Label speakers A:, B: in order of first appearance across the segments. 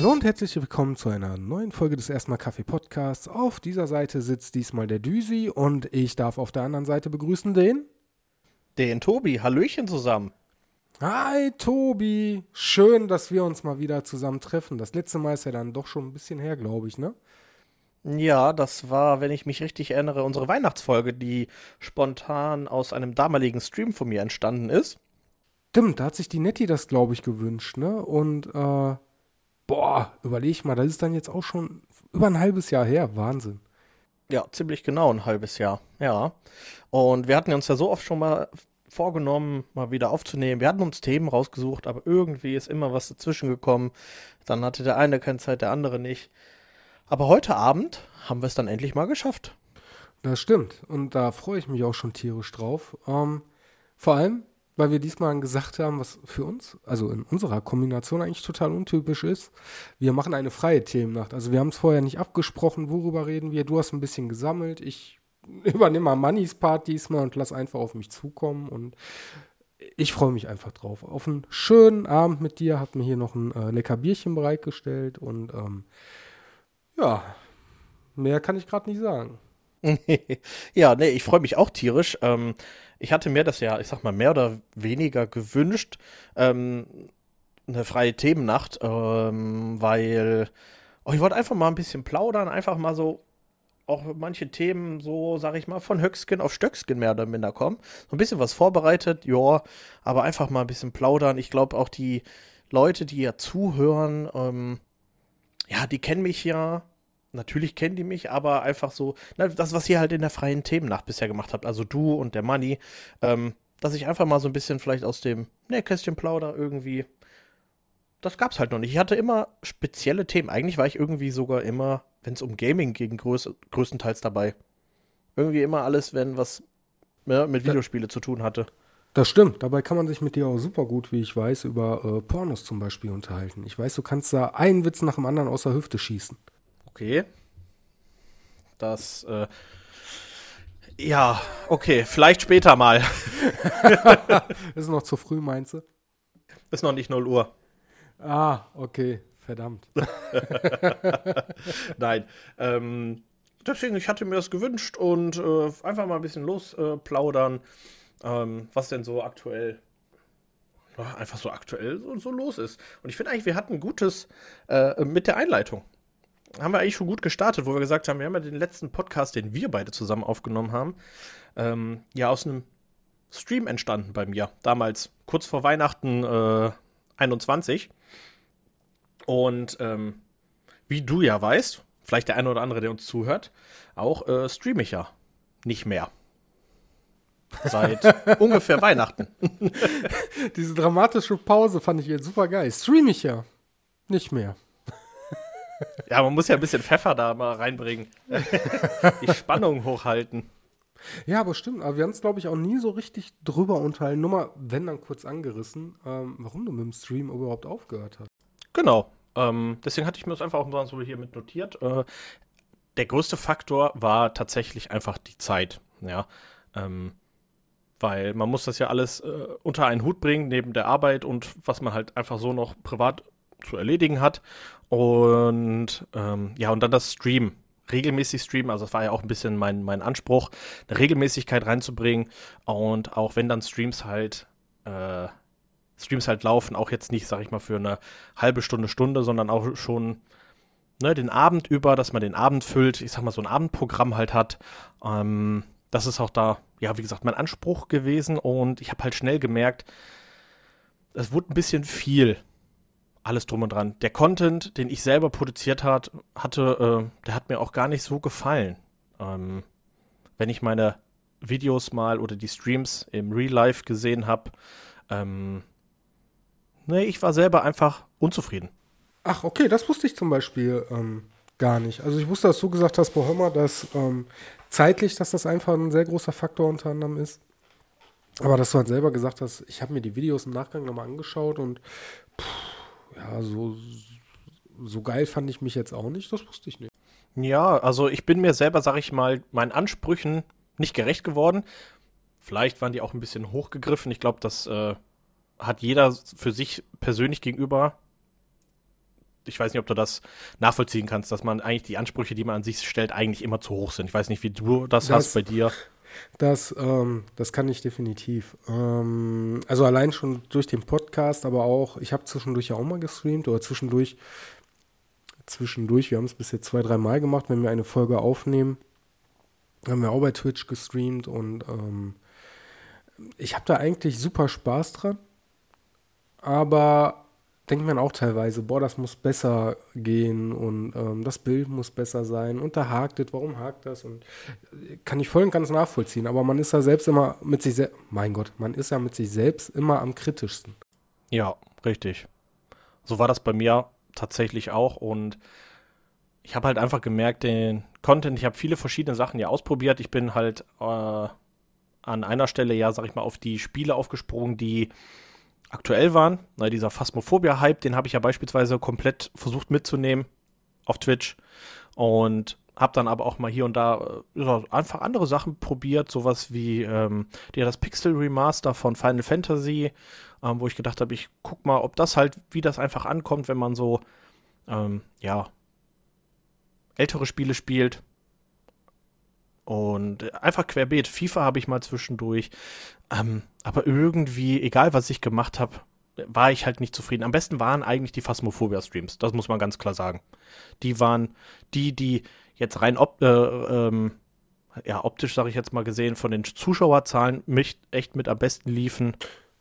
A: Hallo und herzlich willkommen zu einer neuen Folge des Erstmal Kaffee Podcasts. Auf dieser Seite sitzt diesmal der Düsi und ich darf auf der anderen Seite begrüßen den.
B: Den Tobi. Hallöchen zusammen.
A: Hi Tobi, schön, dass wir uns mal wieder zusammen treffen. Das letzte Mal ist ja dann doch schon ein bisschen her, glaube ich, ne?
B: Ja, das war, wenn ich mich richtig erinnere, unsere Weihnachtsfolge, die spontan aus einem damaligen Stream von mir entstanden ist.
A: Stimmt, da hat sich die Nettie das, glaube ich, gewünscht, ne? Und, äh, boah, überleg mal, das ist dann jetzt auch schon über ein halbes Jahr her. Wahnsinn.
B: Ja, ziemlich genau ein halbes Jahr, ja. Und wir hatten uns ja so oft schon mal vorgenommen, mal wieder aufzunehmen. Wir hatten uns Themen rausgesucht, aber irgendwie ist immer was dazwischen gekommen. Dann hatte der eine keine Zeit, der andere nicht. Aber heute Abend haben wir es dann endlich mal geschafft.
A: Das stimmt. Und da freue ich mich auch schon tierisch drauf. Ähm, vor allem, weil wir diesmal gesagt haben, was für uns, also in unserer Kombination eigentlich total untypisch ist. Wir machen eine freie Themennacht. Also wir haben es vorher nicht abgesprochen, worüber reden wir. Du hast ein bisschen gesammelt. Ich übernehme mal Mannys Part diesmal und lass einfach auf mich zukommen. Und ich freue mich einfach drauf. Auf einen schönen Abend mit dir. Hab mir hier noch ein äh, lecker Bierchen bereitgestellt und ähm, ja, mehr kann ich gerade nicht sagen.
B: ja, nee, ich freue mich auch tierisch. Ähm, ich hatte mir das ja, ich sag mal, mehr oder weniger gewünscht, ähm, eine freie Themennacht, ähm, weil oh, ich wollte einfach mal ein bisschen plaudern, einfach mal so auch manche Themen so, sag ich mal, von Höckskin auf Stöckskin mehr oder minder kommen. So ein bisschen was vorbereitet, ja, aber einfach mal ein bisschen plaudern. Ich glaube auch die Leute, die ja zuhören, ähm, ja, die kennen mich ja natürlich kennen die mich, aber einfach so, na, das, was ihr halt in der freien Themennacht bisher gemacht habt, also du und der Money, ähm, dass ich einfach mal so ein bisschen vielleicht aus dem Nähkästchen plauder irgendwie. Das gab's halt noch nicht. Ich hatte immer spezielle Themen. Eigentlich war ich irgendwie sogar immer, wenn es um Gaming ging, größ größtenteils dabei. Irgendwie immer alles, wenn was ja, mit Videospiele zu tun hatte.
A: Das stimmt. Dabei kann man sich mit dir auch super gut, wie ich weiß, über äh, Pornos zum Beispiel unterhalten. Ich weiß, du kannst da einen Witz nach dem anderen aus der Hüfte schießen.
B: Okay. Das, äh, ja, okay, vielleicht später mal.
A: ist noch zu früh, meinst du?
B: Ist noch nicht 0 Uhr.
A: Ah, okay, verdammt.
B: Nein, ähm, deswegen, ich hatte mir das gewünscht und äh, einfach mal ein bisschen losplaudern, äh, ähm, was denn so aktuell einfach so aktuell so, so los ist. Und ich finde eigentlich, wir hatten Gutes äh, mit der Einleitung haben wir eigentlich schon gut gestartet, wo wir gesagt haben, wir haben ja den letzten Podcast, den wir beide zusammen aufgenommen haben, ähm, ja aus einem Stream entstanden bei mir. Damals kurz vor Weihnachten äh, 21. Und ähm, wie du ja weißt, vielleicht der eine oder andere, der uns zuhört, auch äh, streame ich ja nicht mehr. Seit ungefähr Weihnachten.
A: Diese dramatische Pause fand ich jetzt super geil. Streame ich ja nicht mehr.
B: Ja, man muss ja ein bisschen Pfeffer da mal reinbringen. Die Spannung hochhalten.
A: Ja, aber stimmt. Aber wir haben es, glaube ich, auch nie so richtig drüber unterhalten. Nur mal, wenn dann kurz angerissen, ähm, warum du mit dem Stream überhaupt aufgehört hast.
B: Genau. Ähm, deswegen hatte ich mir das einfach auch mal so hier mit notiert. Äh, der größte Faktor war tatsächlich einfach die Zeit. Ja. Ähm, weil man muss das ja alles äh, unter einen Hut bringen, neben der Arbeit und was man halt einfach so noch privat zu erledigen hat. Und ähm, ja, und dann das Stream. Regelmäßig streamen, also das war ja auch ein bisschen mein, mein Anspruch, eine Regelmäßigkeit reinzubringen. Und auch wenn dann Streams halt, äh, Streams halt laufen, auch jetzt nicht, sag ich mal, für eine halbe Stunde, Stunde, sondern auch schon ne, den Abend über, dass man den Abend füllt, ich sag mal, so ein Abendprogramm halt hat. Ähm, das ist auch da, ja, wie gesagt, mein Anspruch gewesen. Und ich habe halt schnell gemerkt, es wurde ein bisschen viel alles drum und dran. Der Content, den ich selber produziert hat, hatte, äh, der hat mir auch gar nicht so gefallen. Ähm, wenn ich meine Videos mal oder die Streams im Real Life gesehen habe, ähm, nee, ich war selber einfach unzufrieden.
A: Ach, okay, das wusste ich zum Beispiel ähm, gar nicht. Also ich wusste, dass du gesagt hast, Bohemmer, dass ähm, zeitlich, dass das einfach ein sehr großer Faktor unter anderem ist. Aber dass du halt selber gesagt hast, ich habe mir die Videos im Nachgang nochmal angeschaut und pff, ja, so, so geil fand ich mich jetzt auch nicht, das wusste ich nicht.
B: Ja, also ich bin mir selber, sag ich mal, meinen Ansprüchen nicht gerecht geworden. Vielleicht waren die auch ein bisschen hochgegriffen. Ich glaube, das äh, hat jeder für sich persönlich gegenüber, ich weiß nicht, ob du das nachvollziehen kannst, dass man eigentlich die Ansprüche, die man an sich stellt, eigentlich immer zu hoch sind. Ich weiß nicht, wie du das, das hast bei dir.
A: Das, ähm, das kann ich definitiv. Ähm, also allein schon durch den Podcast, aber auch, ich habe zwischendurch ja auch mal gestreamt oder zwischendurch, zwischendurch, wir haben es bis jetzt zwei, drei Mal gemacht, wenn wir eine Folge aufnehmen, haben wir auch bei Twitch gestreamt und ähm, ich habe da eigentlich super Spaß dran, aber denkt man auch teilweise, boah, das muss besser gehen und ähm, das Bild muss besser sein und da hakt es, warum hakt das? Und äh, kann ich voll und ganz nachvollziehen, aber man ist ja selbst immer mit sich selbst, mein Gott, man ist ja mit sich selbst immer am kritischsten.
B: Ja, richtig. So war das bei mir tatsächlich auch und ich habe halt einfach gemerkt, den Content, ich habe viele verschiedene Sachen ja ausprobiert. Ich bin halt äh, an einer Stelle ja, sag ich mal, auf die Spiele aufgesprungen, die aktuell waren. Na, dieser Phasmophobia-Hype, den habe ich ja beispielsweise komplett versucht mitzunehmen auf Twitch und habe dann aber auch mal hier und da äh, einfach andere Sachen probiert, sowas wie ähm, ja, das Pixel Remaster von Final Fantasy, ähm, wo ich gedacht habe, ich guck mal, ob das halt, wie das einfach ankommt, wenn man so, ähm, ja, ältere Spiele spielt. Und einfach querbeet. FIFA habe ich mal zwischendurch. Ähm, aber irgendwie, egal was ich gemacht habe, war ich halt nicht zufrieden. Am besten waren eigentlich die Phasmophobia-Streams. Das muss man ganz klar sagen. Die waren die, die jetzt rein op äh, ähm, ja, optisch, sage ich jetzt mal gesehen, von den Zuschauerzahlen mich echt mit am besten liefen.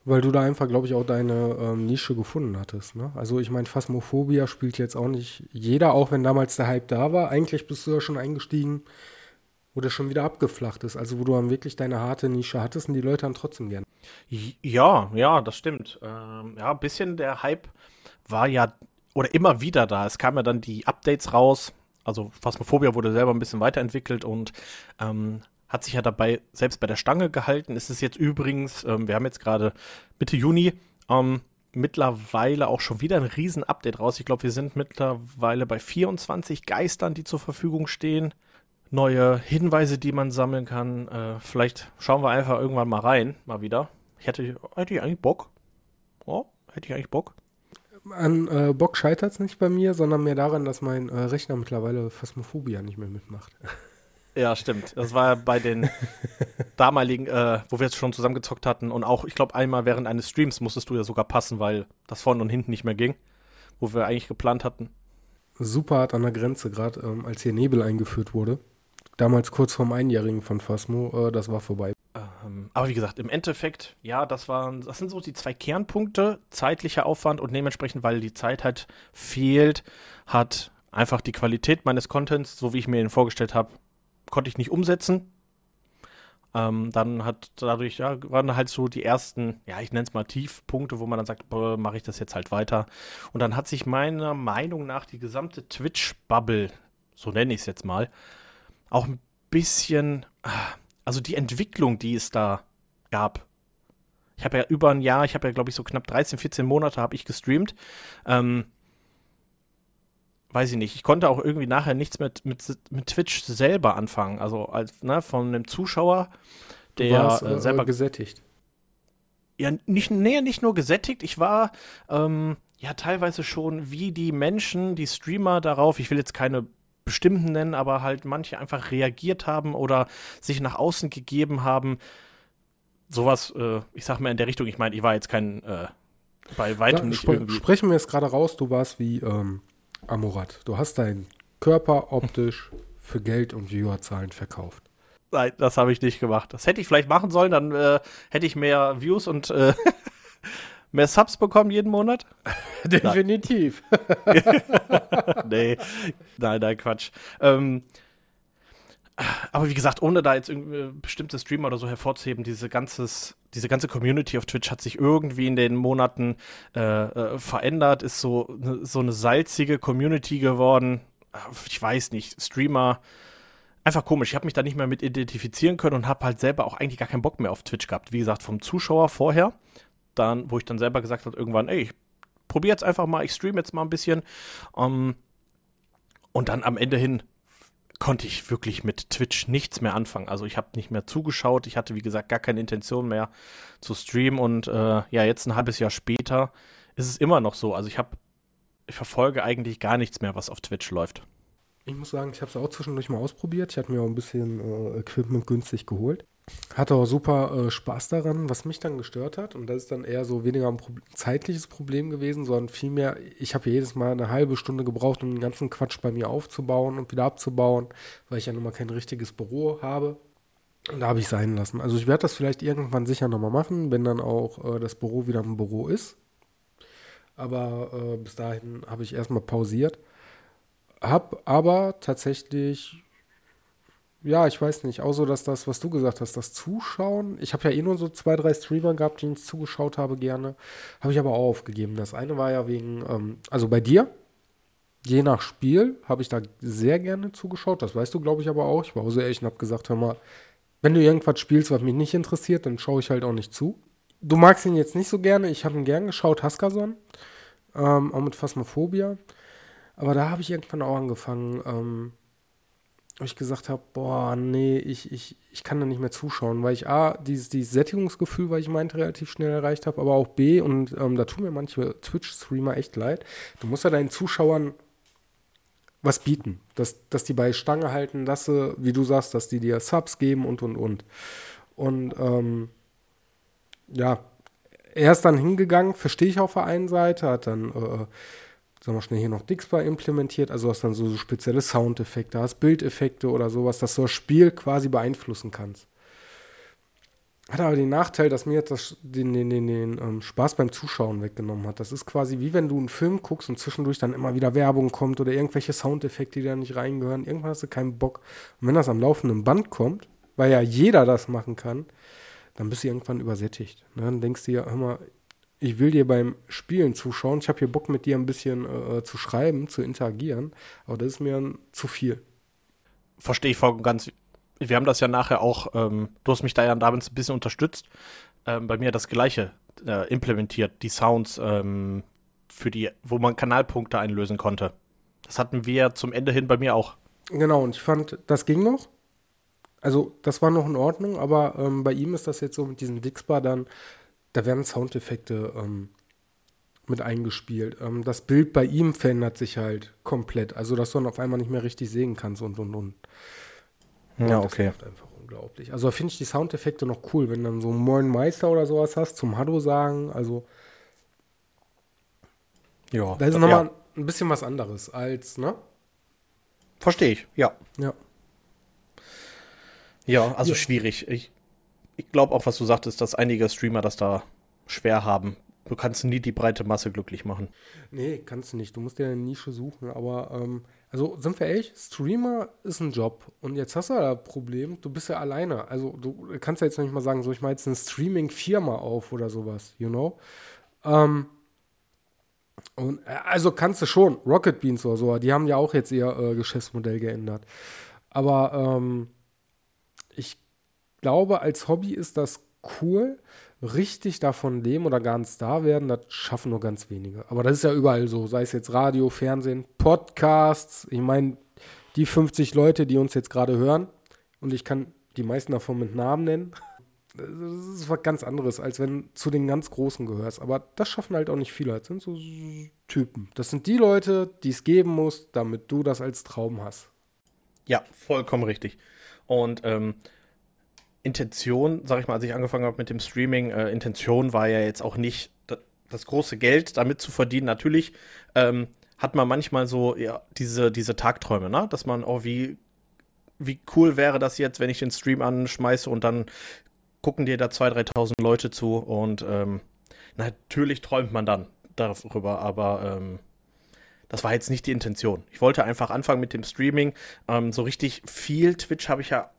A: Weil du da einfach, glaube ich, auch deine ähm, Nische gefunden hattest. Ne? Also ich meine, Phasmophobia spielt jetzt auch nicht jeder, auch wenn damals der Hype da war. Eigentlich bist du ja schon eingestiegen wo das schon wieder abgeflacht ist. Also wo du dann wirklich deine harte Nische hattest und die Leute dann trotzdem gern.
B: Ja, ja, das stimmt. Ähm, ja, ein bisschen der Hype war ja oder immer wieder da. Es kamen ja dann die Updates raus. Also Phasmophobia wurde selber ein bisschen weiterentwickelt und ähm, hat sich ja dabei selbst bei der Stange gehalten. Es ist jetzt übrigens, ähm, wir haben jetzt gerade Mitte Juni, ähm, mittlerweile auch schon wieder ein Riesen-Update raus. Ich glaube, wir sind mittlerweile bei 24 Geistern, die zur Verfügung stehen neue Hinweise, die man sammeln kann. Äh, vielleicht schauen wir einfach irgendwann mal rein, mal wieder. Ich hätte, hätte ich eigentlich Bock. Oh, hätte ich eigentlich Bock.
A: An äh, Bock scheitert es nicht bei mir, sondern mehr daran, dass mein äh, Rechner mittlerweile Phasmophobia nicht mehr mitmacht.
B: Ja, stimmt. Das war bei den damaligen, äh, wo wir jetzt schon zusammengezockt hatten und auch, ich glaube, einmal während eines Streams musstest du ja sogar passen, weil das vorne und hinten nicht mehr ging, wo wir eigentlich geplant hatten.
A: Super hart an der Grenze, gerade ähm, als hier Nebel eingeführt wurde damals kurz vorm Einjährigen von Phasmo, äh, das war vorbei.
B: Ähm, aber wie gesagt, im Endeffekt, ja, das waren, das sind so die zwei Kernpunkte, zeitlicher Aufwand und dementsprechend, weil die Zeit halt fehlt, hat einfach die Qualität meines Contents, so wie ich mir ihn vorgestellt habe, konnte ich nicht umsetzen. Ähm, dann hat dadurch, ja, waren halt so die ersten, ja, ich nenne es mal Tiefpunkte, wo man dann sagt, mache ich das jetzt halt weiter. Und dann hat sich meiner Meinung nach die gesamte Twitch-Bubble, so nenne ich es jetzt mal, auch ein bisschen, also die Entwicklung, die es da gab. Ich habe ja über ein Jahr, ich habe ja, glaube ich, so knapp 13, 14 Monate habe ich gestreamt. Ähm, weiß ich nicht, ich konnte auch irgendwie nachher nichts mit, mit, mit Twitch selber anfangen. Also als, ne, von einem Zuschauer, der warst, äh, selber
A: gesättigt.
B: Ja, nicht, nee, nicht nur gesättigt, ich war ähm, ja teilweise schon wie die Menschen, die Streamer darauf, ich will jetzt keine bestimmten nennen, aber halt manche einfach reagiert haben oder sich nach außen gegeben haben. Sowas, äh, ich sag mal in der Richtung, ich meine, ich war jetzt kein, äh, bei weitem ja, nicht
A: sp irgendwie. Sprechen wir jetzt gerade raus, du warst wie ähm, Amorat. Du hast deinen Körper optisch für Geld und Viewerzahlen verkauft.
B: Nein, das habe ich nicht gemacht. Das hätte ich vielleicht machen sollen, dann äh, hätte ich mehr Views und äh, mehr Subs bekommen jeden Monat?
A: Definitiv.
B: nee, nein, nein, Quatsch. Ähm, aber wie gesagt, ohne da jetzt irgendwie bestimmte Streamer oder so hervorzuheben, diese, ganzes, diese ganze Community auf Twitch hat sich irgendwie in den Monaten äh, äh, verändert, ist so, ne, so eine salzige Community geworden. Ich weiß nicht, Streamer, einfach komisch. Ich habe mich da nicht mehr mit identifizieren können und habe halt selber auch eigentlich gar keinen Bock mehr auf Twitch gehabt. Wie gesagt, vom Zuschauer vorher dann, wo ich dann selber gesagt habe, irgendwann, ey, ich probiere jetzt einfach mal, ich streame jetzt mal ein bisschen. Um, ähm, und dann am Ende hin konnte ich wirklich mit Twitch nichts mehr anfangen. Also ich habe nicht mehr zugeschaut. Ich hatte, wie gesagt, gar keine Intention mehr zu streamen. Und äh, ja, jetzt ein halbes Jahr später ist es immer noch so. Also ich habe ich verfolge eigentlich gar nichts mehr, was auf Twitch läuft.
A: Ich muss sagen, ich habe es auch zwischendurch mal ausprobiert. Ich hatte mir auch ein bisschen äh, Equipment günstig geholt. Hatte auch super äh, Spaß daran, was mich dann gestört hat. Und das ist dann eher so weniger ein Pro zeitliches Problem gewesen, sondern vielmehr, ich habe jedes Mal eine halbe Stunde gebraucht, um den ganzen Quatsch bei mir aufzubauen und wieder abzubauen, weil ich ja nun mal kein richtiges Büro habe. Und da habe ich sein lassen. Also ich werde das vielleicht irgendwann sicher nochmal machen, wenn dann auch äh, das Büro wieder ein Büro ist. Aber äh, bis dahin habe ich erstmal pausiert. Hab aber tatsächlich ja, ich weiß nicht. So, dass das, was du gesagt hast, das Zuschauen. Ich habe ja eh nur so zwei, drei Streamer gehabt, denen ich zugeschaut habe gerne. Habe ich aber auch aufgegeben. Das eine war ja wegen, ähm, also bei dir, je nach Spiel, habe ich da sehr gerne zugeschaut. Das weißt du, glaube ich, aber auch. Ich war auch sehr ehrlich und habe gesagt, hör mal, wenn du irgendwas spielst, was mich nicht interessiert, dann schaue ich halt auch nicht zu. Du magst ihn jetzt nicht so gerne. Ich habe ihn gern geschaut, Haskason. Ähm, auch mit Phasmophobia. Aber da habe ich irgendwann auch angefangen, ähm, wo ich gesagt habe, boah, nee, ich, ich, ich kann da nicht mehr zuschauen, weil ich A, dieses, dieses Sättigungsgefühl, weil ich meinte, relativ schnell erreicht habe, aber auch B, und ähm, da tun mir manche Twitch-Streamer echt leid, du musst ja deinen Zuschauern was bieten, dass, dass die bei Stange halten, dass sie, wie du sagst, dass die dir Subs geben und, und, und. Und, ähm, ja, er ist dann hingegangen, verstehe ich auf der einen Seite, hat dann, äh, sagen wir schnell hier noch Dixbar implementiert, also hast dann so, so spezielle Soundeffekte, hast Bildeffekte oder sowas, dass du das Spiel quasi beeinflussen kannst. Hat aber den Nachteil, dass mir das den, den, den, den ähm, Spaß beim Zuschauen weggenommen hat. Das ist quasi wie wenn du einen Film guckst und zwischendurch dann immer wieder Werbung kommt oder irgendwelche Soundeffekte, die da nicht reingehören. Irgendwann hast du keinen Bock. Und wenn das am laufenden Band kommt, weil ja jeder das machen kann, dann bist du irgendwann übersättigt. Ne? Dann denkst du ja, mal, ich will dir beim Spielen zuschauen. Ich habe hier Bock mit dir ein bisschen äh, zu schreiben, zu interagieren, aber das ist mir zu viel.
B: Verstehe ich voll ganz. Wir haben das ja nachher auch, ähm, du hast mich da ja damals ein bisschen unterstützt, ähm, bei mir das gleiche äh, implementiert, die Sounds ähm, für die, wo man Kanalpunkte einlösen konnte. Das hatten wir zum Ende hin bei mir auch.
A: Genau, und ich fand, das ging noch. Also, das war noch in Ordnung, aber ähm, bei ihm ist das jetzt so mit diesem Dixbar dann da werden Soundeffekte ähm, mit eingespielt. Ähm, das Bild bei ihm verändert sich halt komplett. Also, dass du dann auf einmal nicht mehr richtig sehen kannst und und und.
B: Ja, okay.
A: Das einfach unglaublich. Also, da finde ich die Soundeffekte noch cool, wenn du dann so Moin Meister oder sowas hast, zum Hallo sagen. Also, ja. Da ist nochmal ja. ein bisschen was anderes als, ne?
B: Verstehe ich, ja.
A: Ja.
B: Ja, also ja. schwierig. Ich, ich glaube auch, was du sagtest, dass einige Streamer das da schwer haben. Du kannst nie die breite Masse glücklich machen.
A: Nee, kannst du nicht. Du musst dir eine Nische suchen. Aber, ähm, also sind wir ehrlich, Streamer ist ein Job. Und jetzt hast du ja das Problem, du bist ja alleine. Also du kannst ja jetzt nicht mal sagen, so ich mache jetzt eine Streaming-Firma auf oder sowas, you know? Ähm, und, äh, also kannst du schon. Rocket Beans oder so, die haben ja auch jetzt ihr äh, Geschäftsmodell geändert. Aber ähm, glaube, als Hobby ist das cool. Richtig davon leben oder gar ein Star werden, das schaffen nur ganz wenige. Aber das ist ja überall so, sei es jetzt Radio, Fernsehen, Podcasts. Ich meine, die 50 Leute, die uns jetzt gerade hören, und ich kann die meisten davon mit Namen nennen, das ist was ganz anderes, als wenn du zu den ganz Großen gehörst. Aber das schaffen halt auch nicht viele. Das sind so Typen. Das sind die Leute, die es geben muss, damit du das als Traum hast.
B: Ja, vollkommen richtig. Und ähm, Intention, sag ich mal, als ich angefangen habe mit dem Streaming, äh, Intention war ja jetzt auch nicht das große Geld damit zu verdienen. Natürlich ähm, hat man manchmal so ja, diese, diese Tagträume, ne? dass man, oh, wie, wie cool wäre das jetzt, wenn ich den Stream anschmeiße und dann gucken dir da 2.000, 3.000 Leute zu und ähm, natürlich träumt man dann darüber, aber ähm, das war jetzt nicht die Intention. Ich wollte einfach anfangen mit dem Streaming. Ähm, so richtig viel Twitch habe ich ja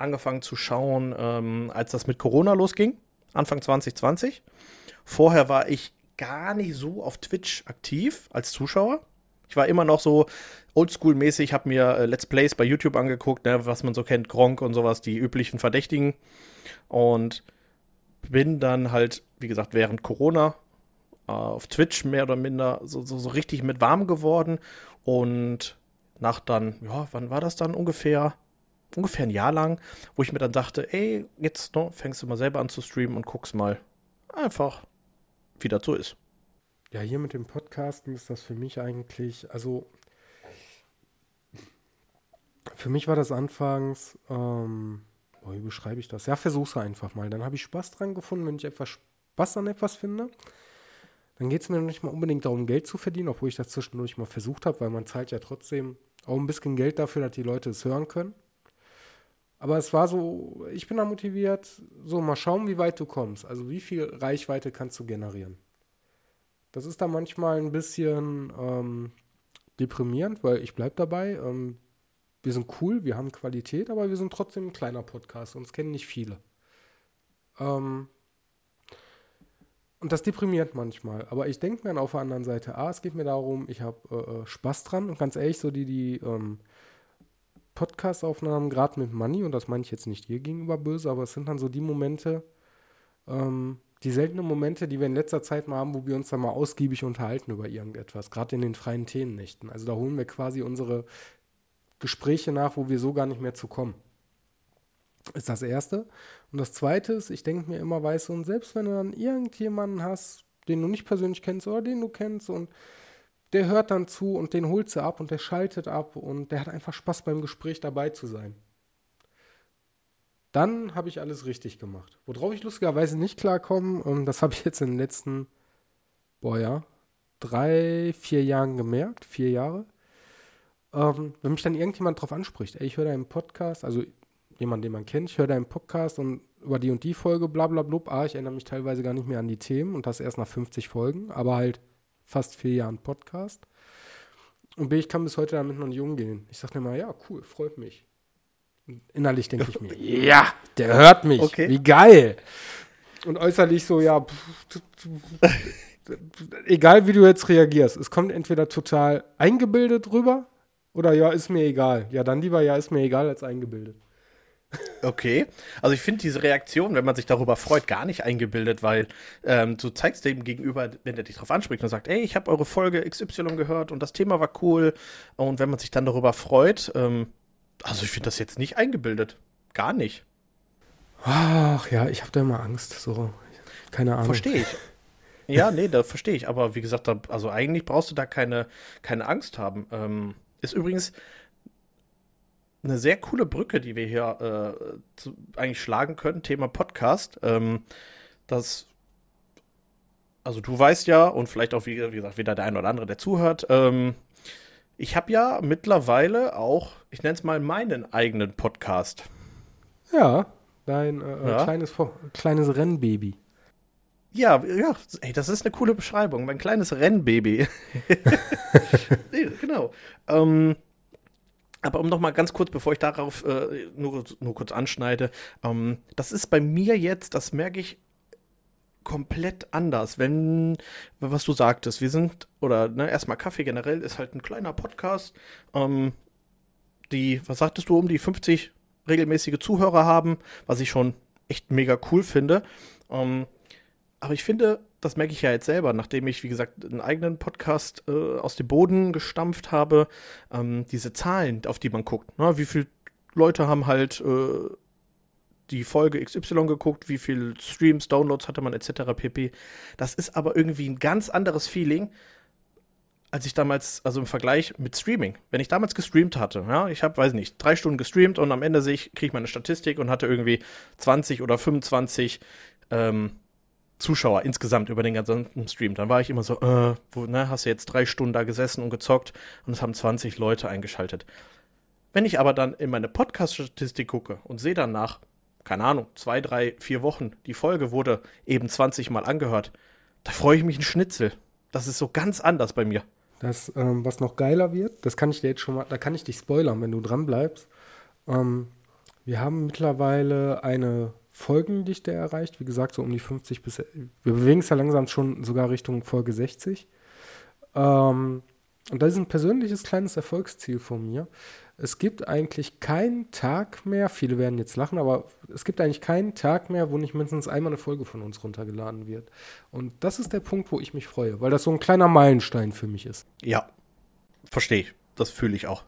B: angefangen zu schauen, ähm, als das mit Corona losging, Anfang 2020. Vorher war ich gar nicht so auf Twitch aktiv als Zuschauer. Ich war immer noch so oldschool-mäßig, habe mir äh, Let's Plays bei YouTube angeguckt, ne, was man so kennt, Gronk und sowas, die üblichen Verdächtigen. Und bin dann halt, wie gesagt, während Corona äh, auf Twitch mehr oder minder so, so, so richtig mit warm geworden. Und nach dann, ja, wann war das dann ungefähr? Ungefähr ein Jahr lang, wo ich mir dann dachte, ey, jetzt no, fängst du mal selber an zu streamen und guckst mal einfach, wie das so ist.
A: Ja, hier mit dem Podcasten ist das für mich eigentlich, also für mich war das anfangs, ähm, oh, wie beschreibe ich das? Ja, versuch's einfach mal. Dann habe ich Spaß dran gefunden, wenn ich etwas Spaß an etwas finde. Dann geht es mir nicht mal unbedingt darum, Geld zu verdienen, obwohl ich das zwischendurch mal versucht habe, weil man zahlt ja trotzdem auch ein bisschen Geld dafür, dass die Leute es hören können. Aber es war so, ich bin da motiviert, so mal schauen, wie weit du kommst. Also wie viel Reichweite kannst du generieren. Das ist da manchmal ein bisschen ähm, deprimierend, weil ich bleibe dabei. Ähm, wir sind cool, wir haben Qualität, aber wir sind trotzdem ein kleiner Podcast. Uns kennen nicht viele. Ähm, und das deprimiert manchmal. Aber ich denke mir dann auf der anderen Seite, ah, es geht mir darum, ich habe äh, äh, Spaß dran. Und ganz ehrlich, so die, die ähm, Podcast-Aufnahmen, gerade mit Money, und das meine ich jetzt nicht dir gegenüber böse, aber es sind dann so die Momente, ähm, die seltenen Momente, die wir in letzter Zeit mal haben, wo wir uns dann mal ausgiebig unterhalten über irgendetwas, gerade in den freien Themennächten. Also da holen wir quasi unsere Gespräche nach, wo wir so gar nicht mehr zu kommen. Ist das Erste. Und das Zweite ist, ich denke mir immer, weißt du, und selbst wenn du dann irgendjemanden hast, den du nicht persönlich kennst oder den du kennst und der hört dann zu und den holst du ab und der schaltet ab und der hat einfach Spaß beim Gespräch dabei zu sein. Dann habe ich alles richtig gemacht. Worauf ich lustigerweise nicht klarkomme, und das habe ich jetzt in den letzten, boah ja, drei, vier Jahren gemerkt, vier Jahre, ähm, wenn mich dann irgendjemand drauf anspricht, ey, ich höre deinen Podcast, also jemand, den man kennt, ich höre deinen Podcast und über die und die Folge, bla bla blub, ah, ich erinnere mich teilweise gar nicht mehr an die Themen und das erst nach 50 Folgen, aber halt fast vier Jahren Podcast. Und B, ich kann bis heute damit noch nicht umgehen. Ich sage mir mal, ja, cool, freut mich. Und innerlich denke ich mir, ja, der hört mich, okay. wie geil. Und äußerlich so, ja, egal wie du jetzt reagierst, es kommt entweder total eingebildet rüber, oder ja, ist mir egal. Ja, dann lieber ja, ist mir egal als eingebildet.
B: Okay, also ich finde diese Reaktion, wenn man sich darüber freut, gar nicht eingebildet, weil ähm, du zeigst dem gegenüber, wenn der dich darauf anspricht und sagt, ey, ich habe eure Folge XY gehört und das Thema war cool und wenn man sich dann darüber freut, ähm, also ich finde das jetzt nicht eingebildet, gar nicht.
A: Ach ja, ich habe da immer Angst, so, keine Ahnung.
B: Verstehe ich. Ja, nee, da verstehe ich, aber wie gesagt, da, also eigentlich brauchst du da keine, keine Angst haben. Ähm, ist übrigens eine sehr coole Brücke, die wir hier äh, zu, eigentlich schlagen können, Thema Podcast. Ähm, das, also du weißt ja, und vielleicht auch, wie, wie gesagt, wieder der ein oder andere, der zuhört, ähm, ich habe ja mittlerweile auch, ich nenne es mal meinen eigenen Podcast.
A: Ja, dein äh, ja. Kleines, kleines Rennbaby.
B: Ja, ja, ey, das ist eine coole Beschreibung. Mein kleines Rennbaby. nee, genau. Ähm, aber um noch mal ganz kurz, bevor ich darauf äh, nur, nur kurz anschneide, ähm, das ist bei mir jetzt, das merke ich komplett anders, wenn, was du sagtest, wir sind, oder ne, erstmal Kaffee generell ist halt ein kleiner Podcast, ähm, die, was sagtest du, um die 50 regelmäßige Zuhörer haben, was ich schon echt mega cool finde. Ähm, aber ich finde, das merke ich ja jetzt selber, nachdem ich, wie gesagt, einen eigenen Podcast äh, aus dem Boden gestampft habe, ähm, diese Zahlen, auf die man guckt, ne? wie viele Leute haben halt äh, die Folge XY geguckt, wie viele Streams, Downloads hatte man etc. pp. Das ist aber irgendwie ein ganz anderes Feeling, als ich damals, also im Vergleich mit Streaming. Wenn ich damals gestreamt hatte, ja, ich habe, weiß nicht, drei Stunden gestreamt und am Ende sehe ich, kriege ich meine Statistik und hatte irgendwie 20 oder 25 ähm, Zuschauer insgesamt über den ganzen Stream. Dann war ich immer so, äh, wo, ne, hast du jetzt drei Stunden da gesessen und gezockt und es haben 20 Leute eingeschaltet. Wenn ich aber dann in meine Podcast-Statistik gucke und sehe dann nach, keine Ahnung, zwei, drei, vier Wochen, die Folge wurde eben 20 Mal angehört, da freue ich mich ein Schnitzel. Das ist so ganz anders bei mir.
A: Das, ähm, was noch geiler wird, das kann ich dir jetzt schon mal, da kann ich dich spoilern, wenn du dran bleibst. Ähm, wir haben mittlerweile eine Folgendichte erreicht. Wie gesagt, so um die 50 bis. Wir bewegen es ja langsam schon sogar Richtung Folge 60. Ähm, und das ist ein persönliches kleines Erfolgsziel von mir. Es gibt eigentlich keinen Tag mehr, viele werden jetzt lachen, aber es gibt eigentlich keinen Tag mehr, wo nicht mindestens einmal eine Folge von uns runtergeladen wird. Und das ist der Punkt, wo ich mich freue, weil das so ein kleiner Meilenstein für mich ist.
B: Ja, verstehe ich. Das fühle ich auch.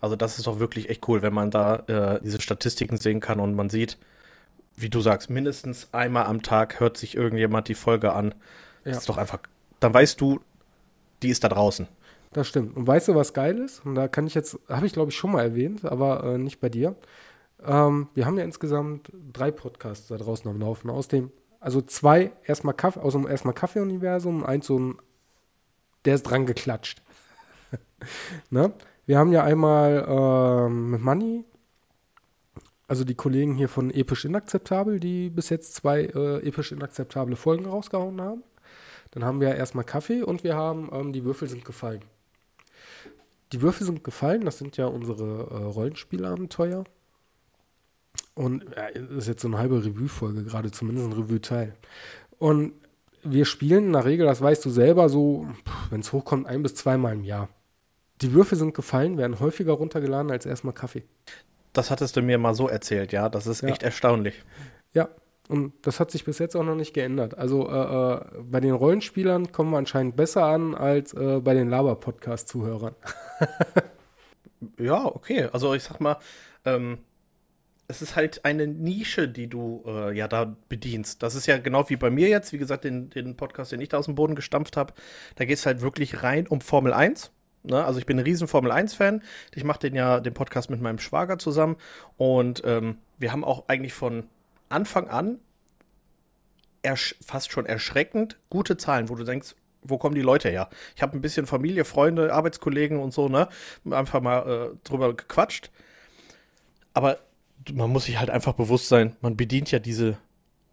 B: Also das ist doch wirklich echt cool, wenn man da äh, diese Statistiken sehen kann und man sieht, wie du sagst, mindestens einmal am Tag hört sich irgendjemand die Folge an. Ja. Das ist doch einfach dann weißt du, die ist da draußen.
A: Das stimmt. Und weißt du, was geil ist? Und da kann ich jetzt, habe ich glaube ich schon mal erwähnt, aber äh, nicht bei dir. Ähm, wir haben ja insgesamt drei Podcasts da draußen am Laufen. Aus dem, also zwei erstmal Kaffee, aus dem erstmal Kaffee-Universum, eins so ein, der ist dran geklatscht. ne? Wir haben ja einmal ähm, mit Money, also die Kollegen hier von Episch Inakzeptabel, die bis jetzt zwei äh, episch inakzeptable Folgen rausgehauen haben. Dann haben wir erstmal Kaffee und wir haben ähm, die Würfel sind gefallen. Die Würfel sind gefallen, das sind ja unsere äh, Rollenspielabenteuer. Und das ist jetzt so eine halbe Revue-Folge, gerade zumindest ein Revue-Teil. Und wir spielen in der Regel, das weißt du selber, so, wenn es hochkommt, ein bis zweimal im Jahr. Die Würfel sind gefallen, werden häufiger runtergeladen als erstmal Kaffee.
B: Das hattest du mir mal so erzählt, ja. Das ist ja. echt erstaunlich.
A: Ja, und das hat sich bis jetzt auch noch nicht geändert. Also äh, äh, bei den Rollenspielern kommen wir anscheinend besser an als äh, bei den Laber-Podcast-Zuhörern.
B: ja, okay. Also ich sag mal, ähm, es ist halt eine Nische, die du äh, ja da bedienst. Das ist ja genau wie bei mir jetzt, wie gesagt, den, den Podcast, den ich da aus dem Boden gestampft habe. Da geht es halt wirklich rein um Formel 1. Ne? Also ich bin ein riesen Formel 1-Fan. Ich mache den ja den Podcast mit meinem Schwager zusammen. Und ähm, wir haben auch eigentlich von Anfang an fast schon erschreckend gute Zahlen, wo du denkst, wo kommen die Leute her? Ich habe ein bisschen Familie, Freunde, Arbeitskollegen und so, ne? Einfach mal äh, drüber gequatscht. Aber man muss sich halt einfach bewusst sein, man bedient ja diese,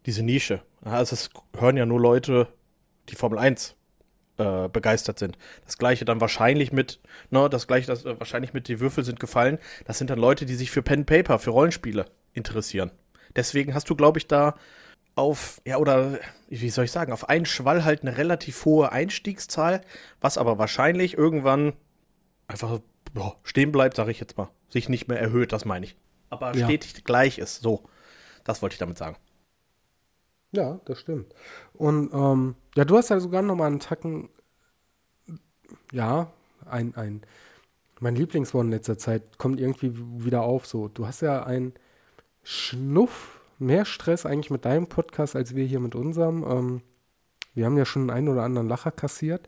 B: diese Nische. Also es hören ja nur Leute, die Formel 1 äh, begeistert sind. Das gleiche dann wahrscheinlich mit, ne, das gleiche, das äh, wahrscheinlich mit die Würfel sind gefallen. Das sind dann Leute, die sich für Pen Paper, für Rollenspiele interessieren. Deswegen hast du, glaube ich, da auf, ja, oder wie soll ich sagen, auf einen Schwall halt eine relativ hohe Einstiegszahl, was aber wahrscheinlich irgendwann einfach boah, stehen bleibt, sage ich jetzt mal. Sich nicht mehr erhöht, das meine ich. Aber ja. stetig gleich ist. So, das wollte ich damit sagen.
A: Ja, das stimmt. Und ähm, ja, du hast ja sogar noch mal einen Tacken, ja, ein, ein, mein Lieblingswort in letzter Zeit kommt irgendwie wieder auf. So, du hast ja ein Schnuff mehr Stress eigentlich mit deinem Podcast als wir hier mit unserem. Ähm, wir haben ja schon einen oder anderen Lacher kassiert,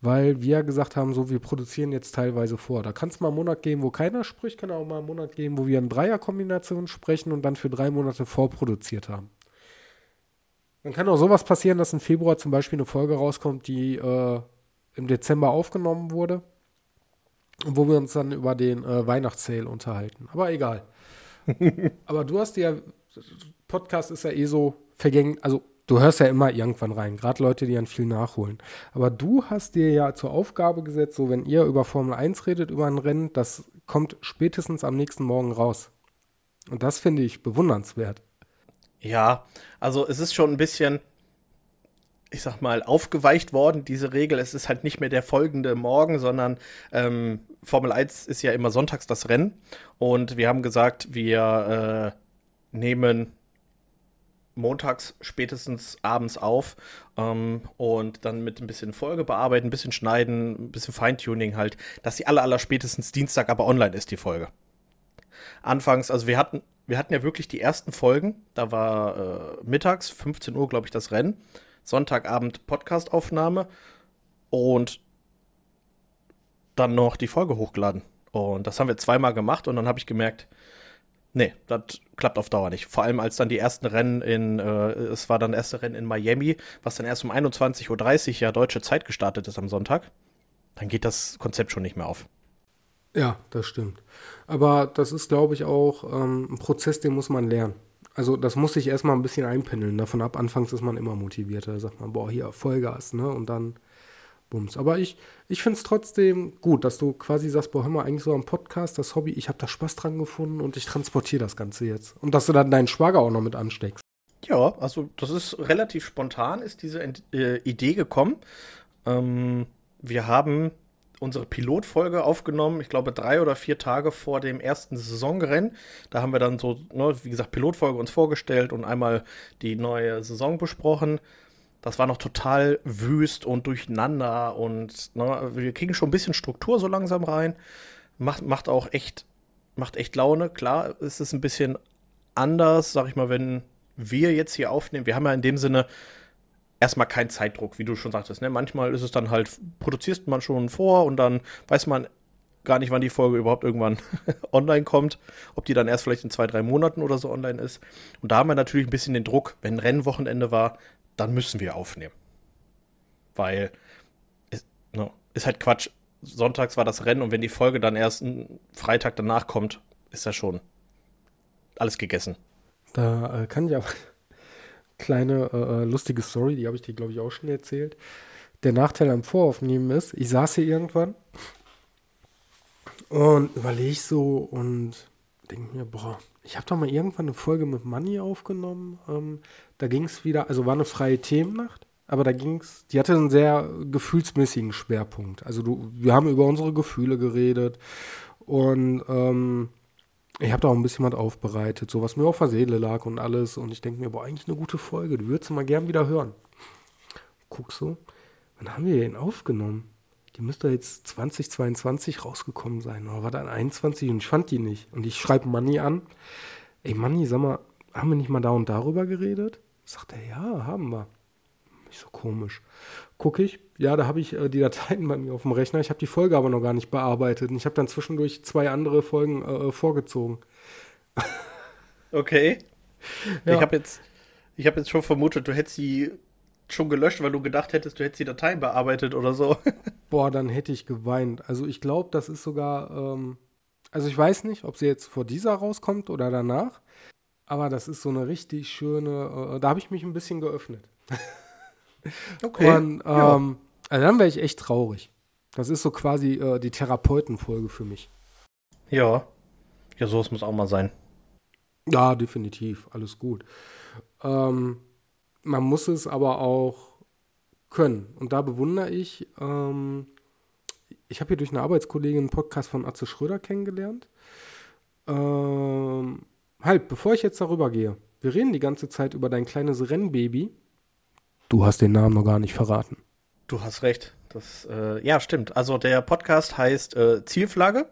A: weil wir gesagt haben, so wir produzieren jetzt teilweise vor. Da kann es mal einen Monat geben, wo keiner spricht, kann auch mal einen Monat geben, wo wir in Dreierkombinationen sprechen und dann für drei Monate vorproduziert haben. Dann kann auch sowas passieren, dass im Februar zum Beispiel eine Folge rauskommt, die äh, im Dezember aufgenommen wurde und wo wir uns dann über den äh, Weihnachtssale unterhalten. Aber egal. Aber du hast dir Podcast ist ja eh so vergänglich, also du hörst ja immer irgendwann rein, gerade Leute, die dann viel nachholen. Aber du hast dir ja zur Aufgabe gesetzt, so wenn ihr über Formel 1 redet, über ein Rennen, das kommt spätestens am nächsten Morgen raus. Und das finde ich bewundernswert.
B: Ja, also es ist schon ein bisschen, ich sag mal, aufgeweicht worden, diese Regel. Es ist halt nicht mehr der folgende Morgen, sondern ähm, Formel 1 ist ja immer sonntags das Rennen. Und wir haben gesagt, wir äh, nehmen montags spätestens abends auf ähm, und dann mit ein bisschen Folge bearbeiten, ein bisschen schneiden, ein bisschen Feintuning halt, dass die aller, aller spätestens Dienstag aber online ist, die Folge. Anfangs, also wir hatten, wir hatten ja wirklich die ersten Folgen, da war äh, mittags, 15 Uhr, glaube ich, das Rennen, Sonntagabend Podcastaufnahme und dann noch die Folge hochgeladen. Und das haben wir zweimal gemacht und dann habe ich gemerkt, Nee, das klappt auf Dauer nicht. Vor allem als dann die ersten Rennen in, äh, es war dann das erste Rennen in Miami, was dann erst um 21.30 Uhr ja deutsche Zeit gestartet ist am Sonntag, dann geht das Konzept schon nicht mehr auf.
A: Ja, das stimmt. Aber das ist, glaube ich, auch ähm, ein Prozess, den muss man lernen. Also das muss sich erstmal ein bisschen einpendeln. Davon ab, anfangs ist man immer motivierter. Da sagt man, boah, hier Vollgas, ne? Und dann Bums. Aber ich, ich finde es trotzdem gut, dass du quasi sagst, boah, hör mal, eigentlich so am Podcast, das Hobby, ich habe da Spaß dran gefunden und ich transportiere das Ganze jetzt. Und dass du dann deinen Schwager auch noch mit ansteckst.
B: Ja, also das ist relativ spontan, ist diese äh, Idee gekommen. Ähm, wir haben unsere Pilotfolge aufgenommen, ich glaube drei oder vier Tage vor dem ersten Saisonrennen. Da haben wir dann so, ne, wie gesagt, Pilotfolge uns vorgestellt und einmal die neue Saison besprochen das war noch total wüst und durcheinander und ne, wir kriegen schon ein bisschen Struktur so langsam rein. Macht, macht auch echt, macht echt Laune. Klar, ist es ein bisschen anders, sag ich mal, wenn wir jetzt hier aufnehmen. Wir haben ja in dem Sinne erstmal kein Zeitdruck, wie du schon sagtest. Ne? Manchmal ist es dann halt, produzierst man schon vor und dann weiß man gar nicht, wann die Folge überhaupt irgendwann online kommt. Ob die dann erst vielleicht in zwei, drei Monaten oder so online ist. Und da haben wir natürlich ein bisschen den Druck, wenn Rennwochenende war, dann müssen wir aufnehmen. Weil es no, ist halt Quatsch. Sonntags war das Rennen und wenn die Folge dann erst einen Freitag danach kommt, ist das schon alles gegessen.
A: Da äh, kann ich aber kleine äh, äh, lustige Story, die habe ich dir, glaube ich, auch schon erzählt. Der Nachteil am Voraufnehmen ist, ich saß hier irgendwann und überlege so und denke mir, boah, ich habe doch mal irgendwann eine Folge mit Money aufgenommen. Ähm, da ging es wieder, also war eine freie Themennacht, aber da ging es, die hatte einen sehr gefühlsmäßigen Schwerpunkt. Also du, wir haben über unsere Gefühle geredet und ähm, ich habe da auch ein bisschen was aufbereitet, so was mir auf der Seele lag und alles. Und ich denke mir, boah, eigentlich eine gute Folge. Du würdest mal gern wieder hören. Guck so, wann haben wir den aufgenommen? Die müsste jetzt 2022 rausgekommen sein. Oder war dann 21 und ich fand die nicht. Und ich schreibe Manni an. Ey, Manni, sag mal, haben wir nicht mal da und darüber geredet? Sagt er, ja, haben wir. Nicht so komisch. Gucke ich, ja, da habe ich äh, die Dateien bei mir auf dem Rechner. Ich habe die Folge aber noch gar nicht bearbeitet. Und ich habe dann zwischendurch zwei andere Folgen äh, vorgezogen.
B: Okay. Ja. Ich habe jetzt, hab jetzt schon vermutet, du hättest sie schon gelöscht, weil du gedacht hättest, du hättest die Dateien bearbeitet oder so.
A: Boah, dann hätte ich geweint. Also ich glaube, das ist sogar, ähm, also ich weiß nicht, ob sie jetzt vor dieser rauskommt oder danach, aber das ist so eine richtig schöne, äh, da habe ich mich ein bisschen geöffnet. Okay. Und ähm, ja. also dann wäre ich echt traurig. Das ist so quasi äh, die Therapeutenfolge für mich.
B: Ja. Ja, sowas muss auch mal sein.
A: Ja, definitiv. Alles gut. Ähm, man muss es aber auch können. Und da bewundere ich, ähm, ich habe hier durch eine Arbeitskollegin einen Podcast von Atze Schröder kennengelernt. Ähm, halt, bevor ich jetzt darüber gehe, wir reden die ganze Zeit über dein kleines Rennbaby. Du hast den Namen noch gar nicht verraten.
B: Du hast recht. Das, äh, ja, stimmt. Also der Podcast heißt äh, Zielflagge,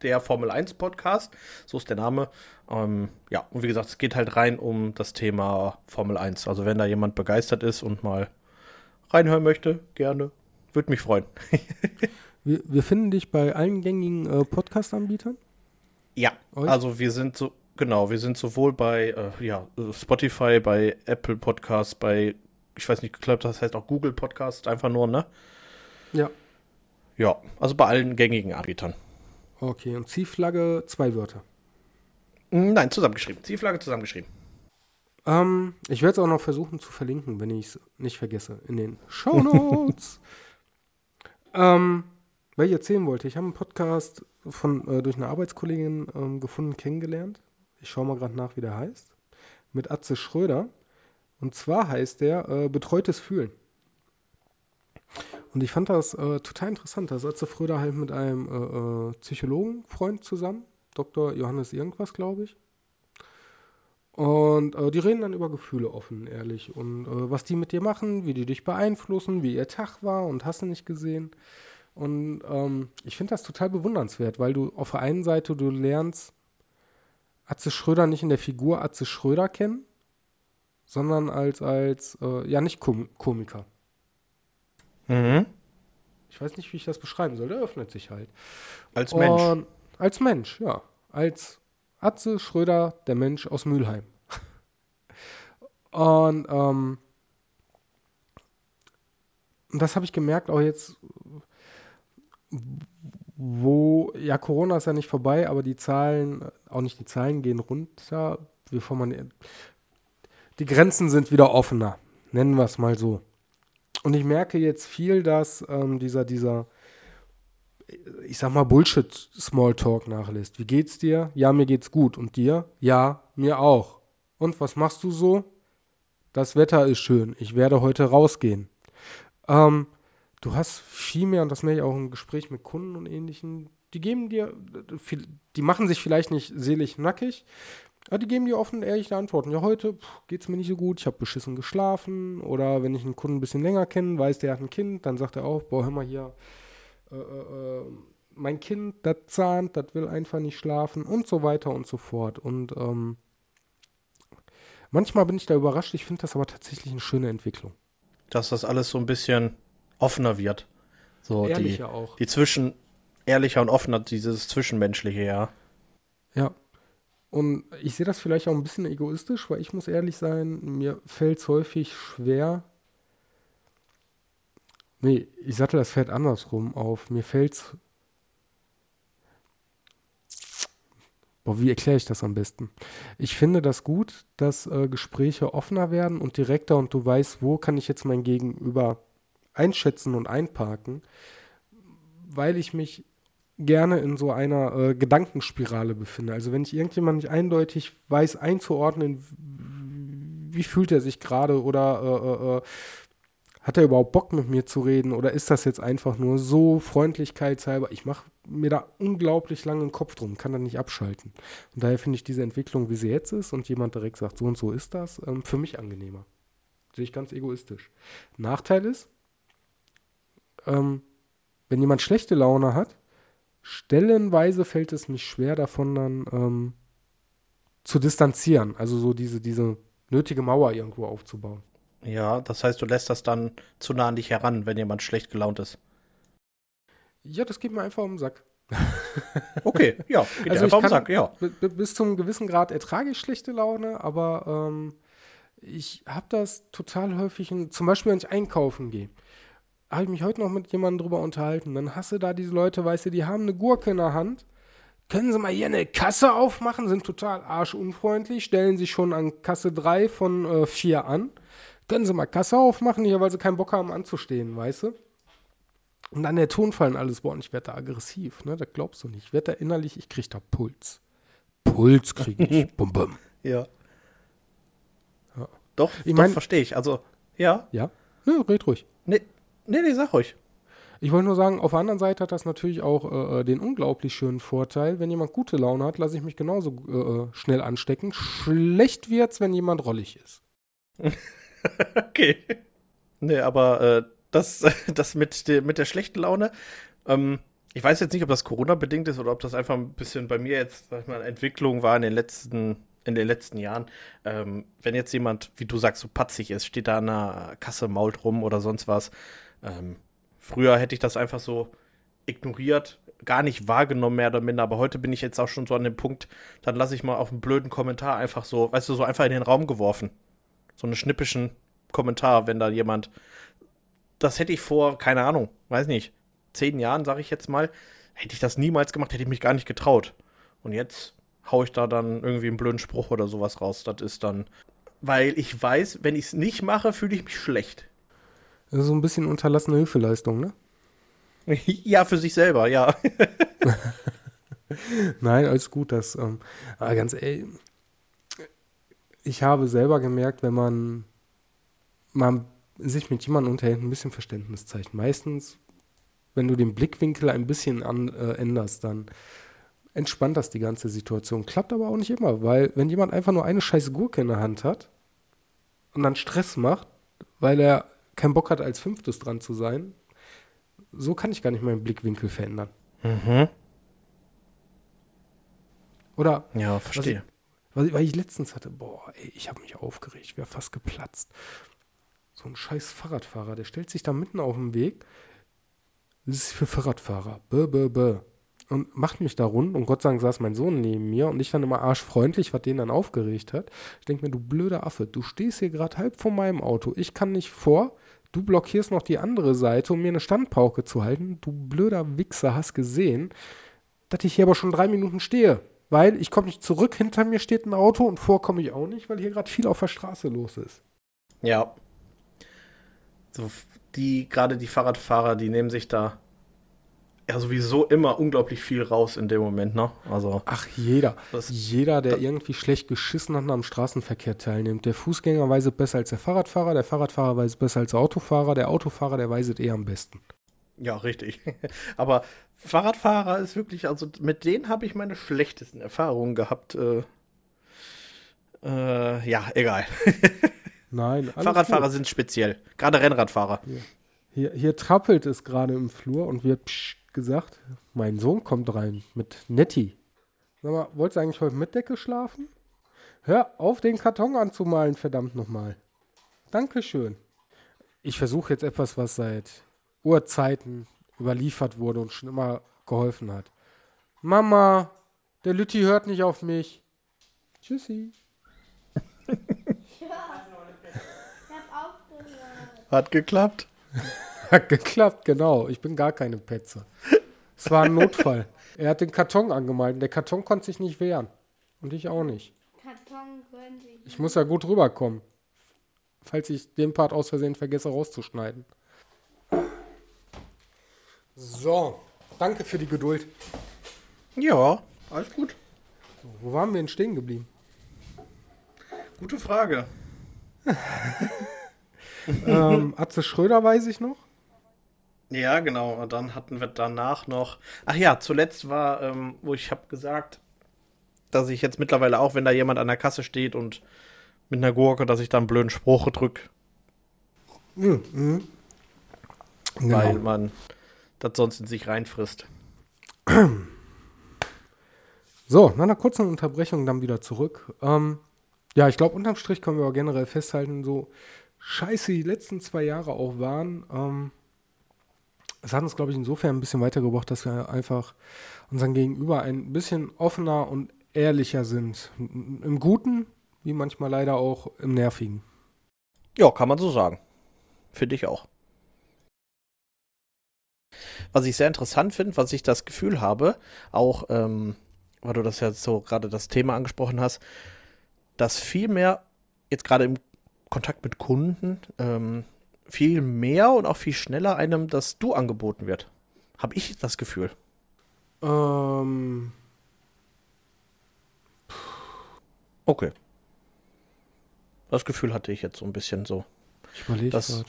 B: der Formel 1 Podcast. So ist der Name. Ähm, ja, und wie gesagt, es geht halt rein um das Thema Formel 1. Also wenn da jemand begeistert ist und mal reinhören möchte, gerne. Würde mich freuen.
A: wir, wir, finden dich bei allen gängigen äh, Podcast-Anbietern?
B: Ja, Euch? also wir sind so, genau, wir sind sowohl bei äh, ja, Spotify, bei Apple Podcasts, bei ich weiß nicht, ich glaube, das heißt auch Google Podcast, einfach nur, ne?
A: Ja.
B: Ja, also bei allen gängigen Anbietern.
A: Okay, und Ziehflagge zwei Wörter.
B: Nein, zusammengeschrieben. Ziehflagge zusammengeschrieben.
A: Ähm, ich werde es auch noch versuchen zu verlinken, wenn ich es nicht vergesse, in den Show Notes. ähm, weil ich erzählen wollte, ich habe einen Podcast von, äh, durch eine Arbeitskollegin ähm, gefunden, kennengelernt. Ich schaue mal gerade nach, wie der heißt. Mit Atze Schröder. Und zwar heißt der äh, Betreutes Fühlen. Und ich fand das äh, total interessant. Da saß Fröder halt mit einem äh, äh, Psychologenfreund zusammen, Dr. Johannes irgendwas, glaube ich. Und äh, die reden dann über Gefühle offen, ehrlich. Und äh, was die mit dir machen, wie die dich beeinflussen, wie ihr Tag war und hast du nicht gesehen. Und ähm, ich finde das total bewundernswert, weil du auf der einen Seite, du lernst Atze Schröder nicht in der Figur Atze Schröder kennen, sondern als, als äh, ja, nicht Kom Komiker. Mhm. Ich weiß nicht, wie ich das beschreiben soll. Der öffnet sich halt.
B: Als Und, Mensch.
A: Als Mensch, ja. Als Atze Schröder, der Mensch aus Mülheim. Und ähm, das habe ich gemerkt auch jetzt, wo, ja, Corona ist ja nicht vorbei, aber die Zahlen, auch nicht die Zahlen gehen runter, bevor man die Grenzen sind wieder offener, nennen wir es mal so. Und ich merke jetzt viel, dass ähm, dieser, dieser, ich sag mal, Bullshit-Smalltalk nachlässt. Wie geht's dir? Ja, mir geht's gut. Und dir? Ja, mir auch. Und was machst du so? Das Wetter ist schön. Ich werde heute rausgehen. Ähm, du hast viel mehr, und das merke ich auch im Gespräch mit Kunden und ähnlichen, die geben dir, die machen sich vielleicht nicht selig nackig, ja, die geben dir offen ehrliche Antworten. Ja, heute geht es mir nicht so gut, ich habe beschissen geschlafen. Oder wenn ich einen Kunden ein bisschen länger kenne, weiß, der hat ein Kind, dann sagt er auch, boah, hör mal hier, äh, äh, äh, mein Kind, das zahnt, das will einfach nicht schlafen und so weiter und so fort. Und ähm, manchmal bin ich da überrascht, ich finde das aber tatsächlich eine schöne Entwicklung.
B: dass das alles so ein bisschen offener wird. So
A: Ehrlicher
B: die,
A: auch.
B: die zwischen ehrlicher und offener, dieses Zwischenmenschliche, ja.
A: Ja. Und ich sehe das vielleicht auch ein bisschen egoistisch, weil ich muss ehrlich sein, mir fällt es häufig schwer. Nee, ich sattel das Pferd andersrum auf. Mir fällt es. Boah, wie erkläre ich das am besten? Ich finde das gut, dass äh, Gespräche offener werden und direkter und du weißt, wo kann ich jetzt mein Gegenüber einschätzen und einparken, weil ich mich gerne in so einer äh, Gedankenspirale befinde. Also wenn ich irgendjemand nicht eindeutig weiß einzuordnen, wie fühlt er sich gerade oder äh, äh, äh, hat er überhaupt Bock mit mir zu reden oder ist das jetzt einfach nur so freundlichkeitshalber? Ich mache mir da unglaublich lange den Kopf drum, kann da nicht abschalten. Und daher finde ich diese Entwicklung, wie sie jetzt ist und jemand direkt sagt, so und so ist das, ähm, für mich angenehmer. Sehe ich ganz egoistisch. Nachteil ist, ähm, wenn jemand schlechte Laune hat, stellenweise fällt es mich schwer davon dann ähm, zu distanzieren. Also so diese, diese nötige Mauer irgendwo aufzubauen.
B: Ja, das heißt, du lässt das dann zu nah an dich heran, wenn jemand schlecht gelaunt ist.
A: Ja, das geht mir einfach um den Sack.
B: okay, ja,
A: geht also einfach um den Sack, ja. Bis zum gewissen Grad ertrage ich schlechte Laune, aber ähm, ich habe das total häufig, in, zum Beispiel, wenn ich einkaufen gehe habe ich mich heute noch mit jemandem drüber unterhalten. Dann hast du da diese Leute, weißt du, die haben eine Gurke in der Hand. Können sie mal hier eine Kasse aufmachen? Sind total arschunfreundlich, stellen sich schon an Kasse 3 von äh, 4 an. Können sie mal Kasse aufmachen, hier, weil sie keinen Bock haben anzustehen, weißt du? Und dann der Tonfall und alles, boah, und ich werde da aggressiv, ne? Das glaubst du nicht. Ich werde da innerlich, ich kriege da Puls. Puls kriege ich. bum, bum.
B: Ja. ja. Doch, ich mein, verstehe ich. Also, ja.
A: Ja? Ja, red ruhig.
B: Nee, Nee, nee, sag ruhig.
A: Ich wollte nur sagen, auf der anderen Seite hat das natürlich auch äh, äh den unglaublich schönen Vorteil, wenn jemand gute Laune hat, lasse ich mich genauso äh, äh schnell anstecken. Schlecht wird's, wenn jemand rollig ist.
B: okay. Nee, aber äh, das, das mit, der, mit der schlechten Laune, ähm, ich weiß jetzt nicht, ob das Corona-bedingt ist oder ob das einfach ein bisschen bei mir jetzt, sag ich mal, Entwicklung war in den letzten, in den letzten Jahren. Ähm, wenn jetzt jemand, wie du sagst, so patzig ist, steht da an der Kasse, mault rum oder sonst was, ähm, früher hätte ich das einfach so ignoriert, gar nicht wahrgenommen, mehr oder minder, aber heute bin ich jetzt auch schon so an dem Punkt, dann lasse ich mal auf einen blöden Kommentar einfach so, weißt du, so einfach in den Raum geworfen. So einen schnippischen Kommentar, wenn da jemand. Das hätte ich vor, keine Ahnung, weiß nicht, zehn Jahren, sage ich jetzt mal, hätte ich das niemals gemacht, hätte ich mich gar nicht getraut. Und jetzt haue ich da dann irgendwie einen blöden Spruch oder sowas raus. Das ist dann, weil ich weiß, wenn ich es nicht mache, fühle ich mich schlecht.
A: So ein bisschen unterlassene Hilfeleistung, ne?
B: Ja, für sich selber, ja.
A: Nein, alles gut. Das, ähm, aber ganz ehrlich, ich habe selber gemerkt, wenn man, man sich mit jemandem unterhält, ein bisschen Verständnis zeigt. Meistens, wenn du den Blickwinkel ein bisschen an, äh, änderst, dann entspannt das die ganze Situation. Klappt aber auch nicht immer, weil wenn jemand einfach nur eine scheiß Gurke in der Hand hat und dann Stress macht, weil er keinen Bock hat, als Fünftes dran zu sein, so kann ich gar nicht meinen Blickwinkel verändern.
B: Mhm.
A: Oder?
B: Ja, verstehe.
A: Was ich, was ich letztens hatte, boah, ey, ich habe mich aufgeregt, ich wäre fast geplatzt. So ein scheiß Fahrradfahrer, der stellt sich da mitten auf den Weg. Das ist für Fahrradfahrer. Bö, bö, bö und macht mich da rund. Und Gott sei Dank saß mein Sohn neben mir und ich dann immer arschfreundlich, was den dann aufgeregt hat. Ich denke mir, du blöder Affe, du stehst hier gerade halb vor meinem Auto. Ich kann nicht vor. Du blockierst noch die andere Seite, um mir eine Standpauke zu halten. Du blöder Wichser, hast gesehen, dass ich hier aber schon drei Minuten stehe. Weil ich komme nicht zurück, hinter mir steht ein Auto und vor komme ich auch nicht, weil hier gerade viel auf der Straße los ist.
B: Ja. So, die, gerade die Fahrradfahrer, die nehmen sich da ja sowieso immer unglaublich viel raus in dem Moment, ne? Also.
A: Ach, jeder. Das, jeder, der irgendwie schlecht geschissen hat und am Straßenverkehr teilnimmt. Der Fußgänger weiß es besser als der Fahrradfahrer, der Fahrradfahrer weiß es besser als der Autofahrer, der Autofahrer, der weiß es eher am besten.
B: Ja, richtig. Aber Fahrradfahrer ist wirklich, also mit denen habe ich meine schlechtesten Erfahrungen gehabt. Äh, äh, ja, egal.
A: Nein,
B: Fahrradfahrer gut. sind speziell. Gerade Rennradfahrer.
A: Hier, hier, hier trappelt es gerade im Flur und wird psch, gesagt, mein Sohn kommt rein mit Nettie. Sag mal, wolltest du eigentlich heute mit Decke schlafen? Hör auf, den Karton anzumalen, verdammt nochmal. Dankeschön. ich versuche jetzt etwas, was seit Urzeiten überliefert wurde und schon immer geholfen hat. Mama, der Lütti hört nicht auf mich. Tschüssi.
B: Hat geklappt.
A: Hat geklappt, genau. Ich bin gar keine Petze. Es war ein Notfall. er hat den Karton angemalt und der Karton konnte sich nicht wehren. Und ich auch nicht. Karton könnte ich. Ich muss ja gut rüberkommen. Falls ich den Part aus Versehen vergesse rauszuschneiden. So, danke für die Geduld.
B: Ja, alles gut.
A: So, wo waren wir denn stehen geblieben?
B: Gute Frage.
A: ähm, Atze Schröder weiß ich noch.
B: Ja, genau. Und dann hatten wir danach noch. Ach ja, zuletzt war, ähm, wo ich habe gesagt, dass ich jetzt mittlerweile auch, wenn da jemand an der Kasse steht und mit einer Gurke, dass ich da einen blöden Spruch drücke. Mhm. Mhm. Genau. Weil man das sonst in sich reinfrisst.
A: So, nach einer kurzen Unterbrechung dann wieder zurück. Ähm, ja, ich glaube, unterm Strich können wir aber generell festhalten, so scheiße die letzten zwei Jahre auch waren. Ähm, es hat uns, glaube ich, insofern ein bisschen weitergebracht, dass wir einfach unseren Gegenüber ein bisschen offener und ehrlicher sind. Im Guten, wie manchmal leider auch im Nervigen.
B: Ja, kann man so sagen. Finde ich auch. Was ich sehr interessant finde, was ich das Gefühl habe, auch, ähm, weil du das ja so gerade das Thema angesprochen hast, dass viel mehr, jetzt gerade im Kontakt mit Kunden, ähm, viel mehr und auch viel schneller einem das Du angeboten wird. Habe ich das Gefühl. Ähm. Okay. Das Gefühl hatte ich jetzt so ein bisschen so.
A: Ich überlege dass,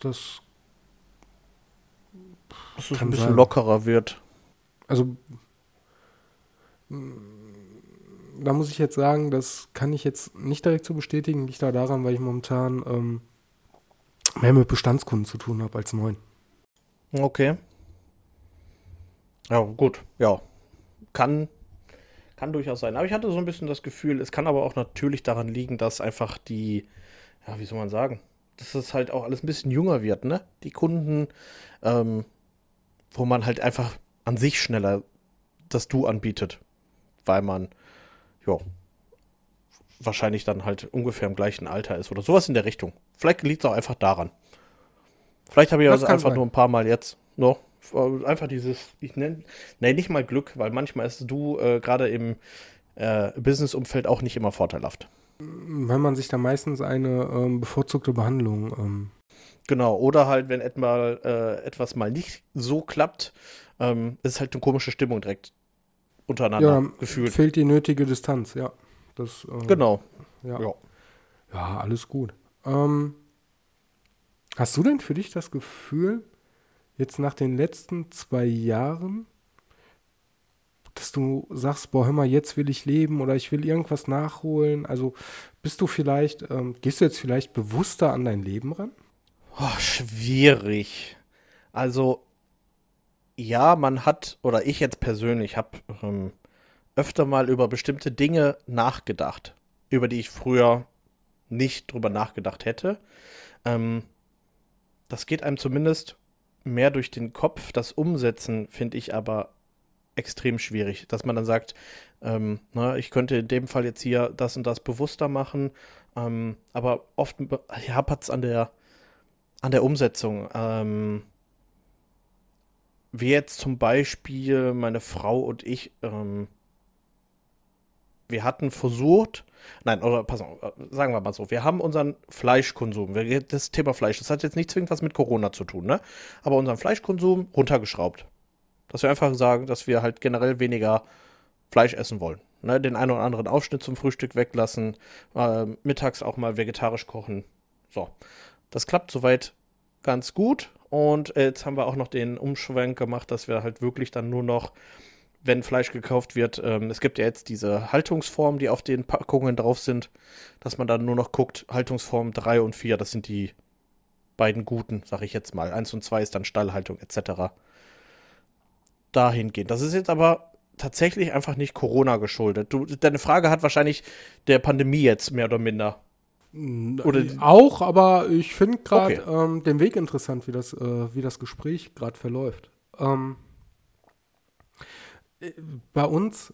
A: Das,
B: dass es ein bisschen sein. lockerer wird.
A: Also da muss ich jetzt sagen, das kann ich jetzt nicht direkt so bestätigen. Liegt da daran, weil ich momentan ähm, mehr mit Bestandskunden zu tun habe als neuen.
B: Okay. Ja, gut. Ja. Kann, kann durchaus sein. Aber ich hatte so ein bisschen das Gefühl, es kann aber auch natürlich daran liegen, dass einfach die, ja, wie soll man sagen, dass es halt auch alles ein bisschen jünger wird, ne? Die Kunden, ähm, wo man halt einfach an sich schneller das Du anbietet. Weil man, ja, wahrscheinlich dann halt ungefähr im gleichen Alter ist oder sowas in der Richtung. Vielleicht liegt es auch einfach daran. Vielleicht habe ich das also einfach sein. nur ein paar Mal jetzt noch einfach dieses, ich nenne nee, nicht mal Glück, weil manchmal ist du äh, gerade im äh, Business-Umfeld auch nicht immer vorteilhaft.
A: Weil man sich da meistens eine ähm, bevorzugte Behandlung. Ähm
B: genau, oder halt, wenn etwa, äh, etwas mal nicht so klappt, ähm, ist halt eine komische Stimmung direkt untereinander ja, gefühlt.
A: Fehlt die nötige Distanz, ja. Das,
B: äh, genau.
A: Ja. ja. ja. alles gut. Ähm, hast du denn für dich das Gefühl, jetzt nach den letzten zwei Jahren, dass du sagst, boah, hör mal, jetzt will ich leben oder ich will irgendwas nachholen? Also bist du vielleicht, ähm, gehst du jetzt vielleicht bewusster an dein Leben ran?
B: Oh, schwierig. Also, ja, man hat, oder ich jetzt persönlich habe ähm, öfter mal über bestimmte Dinge nachgedacht, über die ich früher nicht drüber nachgedacht hätte. Ähm, das geht einem zumindest mehr durch den Kopf. Das Umsetzen finde ich aber extrem schwierig, dass man dann sagt, ähm, na, ich könnte in dem Fall jetzt hier das und das bewusster machen, ähm, aber oft hapert es an der, an der Umsetzung. Ähm, wie jetzt zum Beispiel meine Frau und ich ähm, wir hatten versucht, nein, oder pass auf, sagen wir mal so, wir haben unseren Fleischkonsum, das Thema Fleisch, das hat jetzt nicht zwingend was mit Corona zu tun, ne? Aber unseren Fleischkonsum runtergeschraubt. Dass wir einfach sagen, dass wir halt generell weniger Fleisch essen wollen. Ne? Den einen oder anderen Aufschnitt zum Frühstück weglassen, äh, mittags auch mal vegetarisch kochen. So. Das klappt soweit ganz gut. Und jetzt haben wir auch noch den Umschwenk gemacht, dass wir halt wirklich dann nur noch wenn Fleisch gekauft wird. Ähm, es gibt ja jetzt diese Haltungsformen, die auf den Packungen drauf sind, dass man dann nur noch guckt, Haltungsform 3 und 4, das sind die beiden guten, sag ich jetzt mal. 1 und 2 ist dann Stallhaltung etc. Dahingehend. Das ist jetzt aber tatsächlich einfach nicht Corona geschuldet. Du, deine Frage hat wahrscheinlich der Pandemie jetzt mehr oder minder
A: Oder auch, aber ich finde gerade okay. ähm, den Weg interessant, wie das, äh, wie das Gespräch gerade verläuft. Ähm, äh, bei uns,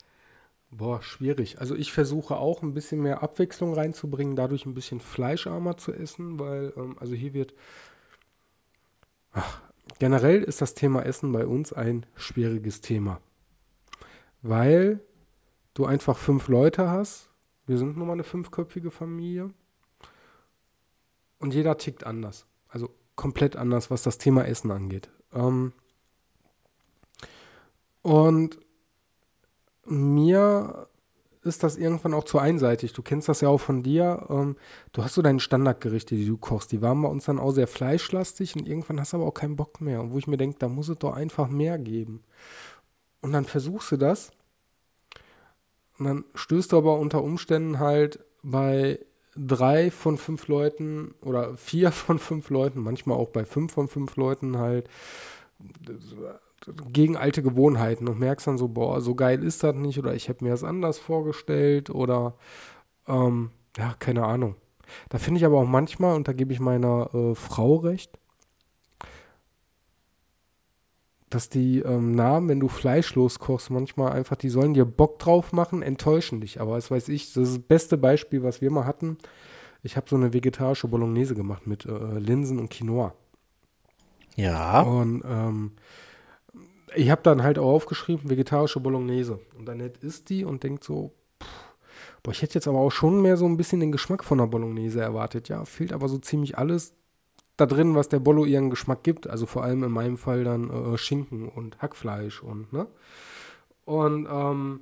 A: boah, schwierig. Also ich versuche auch ein bisschen mehr Abwechslung reinzubringen, dadurch ein bisschen fleischarmer zu essen, weil, ähm, also hier wird, ach, generell ist das Thema Essen bei uns ein schwieriges Thema. Weil du einfach fünf Leute hast wir sind nun mal eine fünfköpfige Familie. Und jeder tickt anders. Also komplett anders, was das Thema Essen angeht. Ähm und mir ist das irgendwann auch zu einseitig. Du kennst das ja auch von dir. Ähm, du hast so deine Standardgerichte, die du kochst. Die waren bei uns dann auch sehr fleischlastig und irgendwann hast du aber auch keinen Bock mehr. Und wo ich mir denke, da muss es doch einfach mehr geben. Und dann versuchst du das und dann stößt du aber unter Umständen halt bei drei von fünf Leuten oder vier von fünf Leuten, manchmal auch bei fünf von fünf Leuten halt gegen alte Gewohnheiten und merkst dann so, boah, so geil ist das nicht oder ich habe mir das anders vorgestellt oder ähm, ja, keine Ahnung. Da finde ich aber auch manchmal, und da gebe ich meiner äh, Frau recht, dass die ähm, Namen, wenn du fleischlos kochst, manchmal einfach, die sollen dir Bock drauf machen, enttäuschen dich. Aber das weiß ich, das ist das beste Beispiel, was wir mal hatten. Ich habe so eine vegetarische Bolognese gemacht mit äh, Linsen und Quinoa.
B: Ja.
A: Und ähm, ich habe dann halt auch aufgeschrieben, vegetarische Bolognese. Und dann isst die und denkt so, pff, boah, ich hätte jetzt aber auch schon mehr so ein bisschen den Geschmack von der Bolognese erwartet. Ja, fehlt aber so ziemlich alles da drin, was der Bollo ihren Geschmack gibt. Also vor allem in meinem Fall dann äh, Schinken und Hackfleisch und, ne? Und, ähm,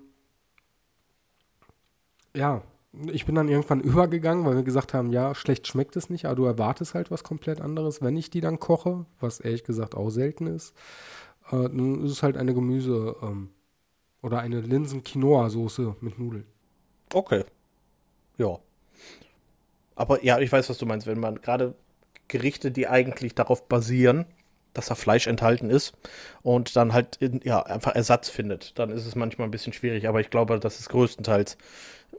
A: ja, ich bin dann irgendwann übergegangen, weil wir gesagt haben, ja, schlecht schmeckt es nicht, aber du erwartest halt was komplett anderes, wenn ich die dann koche, was ehrlich gesagt auch selten ist. Äh, dann ist es halt eine Gemüse- ähm, oder eine Linsen-Quinoa-Soße mit Nudeln.
B: Okay. Ja. Aber ja, ich weiß, was du meinst, wenn man gerade Gerichte, die eigentlich darauf basieren, dass da Fleisch enthalten ist und dann halt in, ja, einfach Ersatz findet. Dann ist es manchmal ein bisschen schwierig, aber ich glaube, das ist größtenteils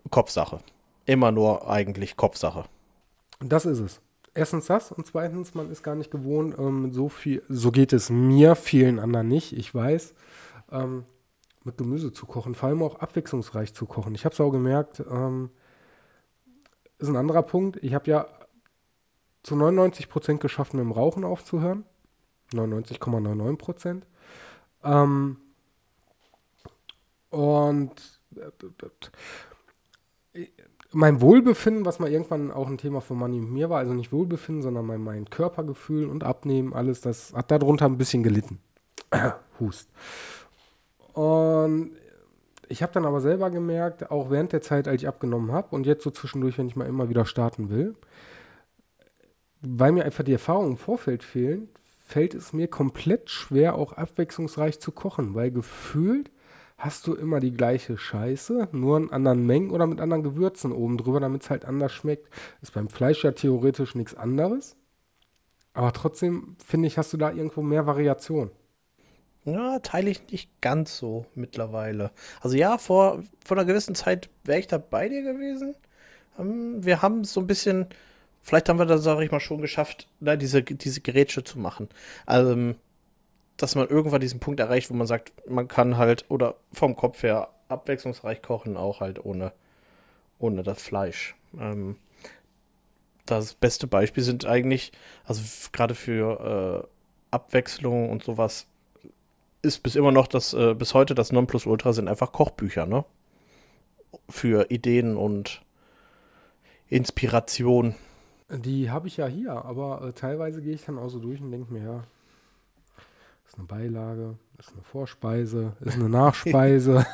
B: Kopfsache. Immer nur eigentlich Kopfsache.
A: Das ist es. Erstens das und zweitens, man ist gar nicht gewohnt, ähm, so viel, so geht es mir, vielen anderen nicht, ich weiß, ähm, mit Gemüse zu kochen, vor allem auch abwechslungsreich zu kochen. Ich habe es auch gemerkt, ähm, ist ein anderer Punkt. Ich habe ja zu 99 Prozent geschafft, mit dem Rauchen aufzuhören. 99,99 Prozent. Ähm, und äh, mein Wohlbefinden, was mal irgendwann auch ein Thema von Manni und mir war, also nicht Wohlbefinden, sondern mein, mein Körpergefühl und Abnehmen, alles, das hat darunter ein bisschen gelitten. Hust. Und ich habe dann aber selber gemerkt, auch während der Zeit, als ich abgenommen habe und jetzt so zwischendurch, wenn ich mal immer wieder starten will, weil mir einfach die Erfahrungen im Vorfeld fehlen, fällt es mir komplett schwer, auch abwechslungsreich zu kochen, weil gefühlt hast du immer die gleiche Scheiße, nur in anderen Mengen oder mit anderen Gewürzen oben drüber, damit es halt anders schmeckt. Ist beim Fleisch ja theoretisch nichts anderes. Aber trotzdem, finde ich, hast du da irgendwo mehr Variation.
B: Ja, teile ich nicht ganz so mittlerweile. Also ja, vor, vor einer gewissen Zeit wäre ich da bei dir gewesen. Ähm, wir haben so ein bisschen Vielleicht haben wir da, sage ich mal, schon geschafft, diese, diese Gerätsche zu machen. Also, dass man irgendwann diesen Punkt erreicht, wo man sagt, man kann halt, oder vom Kopf her abwechslungsreich kochen, auch halt ohne, ohne das Fleisch. Ähm, das beste Beispiel sind eigentlich, also gerade für äh, Abwechslung und sowas, ist bis immer noch das, äh, bis heute das Nonplusultra sind einfach Kochbücher, ne? Für Ideen und Inspiration.
A: Die habe ich ja hier, aber äh, teilweise gehe ich dann auch so durch und denke mir, ja, ist eine Beilage, ist eine Vorspeise, ist eine Nachspeise.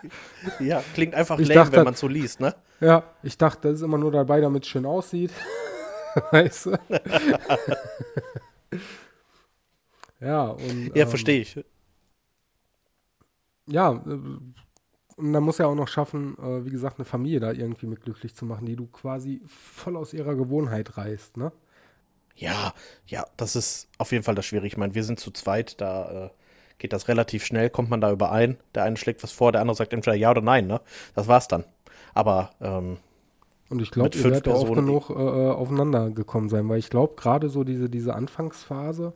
B: ja, klingt einfach ich lame, dachte, wenn man so liest, ne?
A: Ja, ich dachte, das ist immer nur dabei, damit es schön aussieht. weißt du? ja, und.
B: Ja, ähm, verstehe ich.
A: Ja, äh, und dann muss er auch noch schaffen, äh, wie gesagt, eine Familie da irgendwie mit glücklich zu machen, die du quasi voll aus ihrer Gewohnheit reißt, ne?
B: Ja, ja, das ist auf jeden Fall das Schwierige. Ich meine, wir sind zu zweit, da äh, geht das relativ schnell, kommt man da überein. Der eine schlägt was vor, der andere sagt entweder ja oder nein, ne? Das war's dann. Aber ähm,
A: Und ich glaube, ihr werdet auch genug äh, äh, aufeinander gekommen sein, weil ich glaube, gerade so diese, diese Anfangsphase,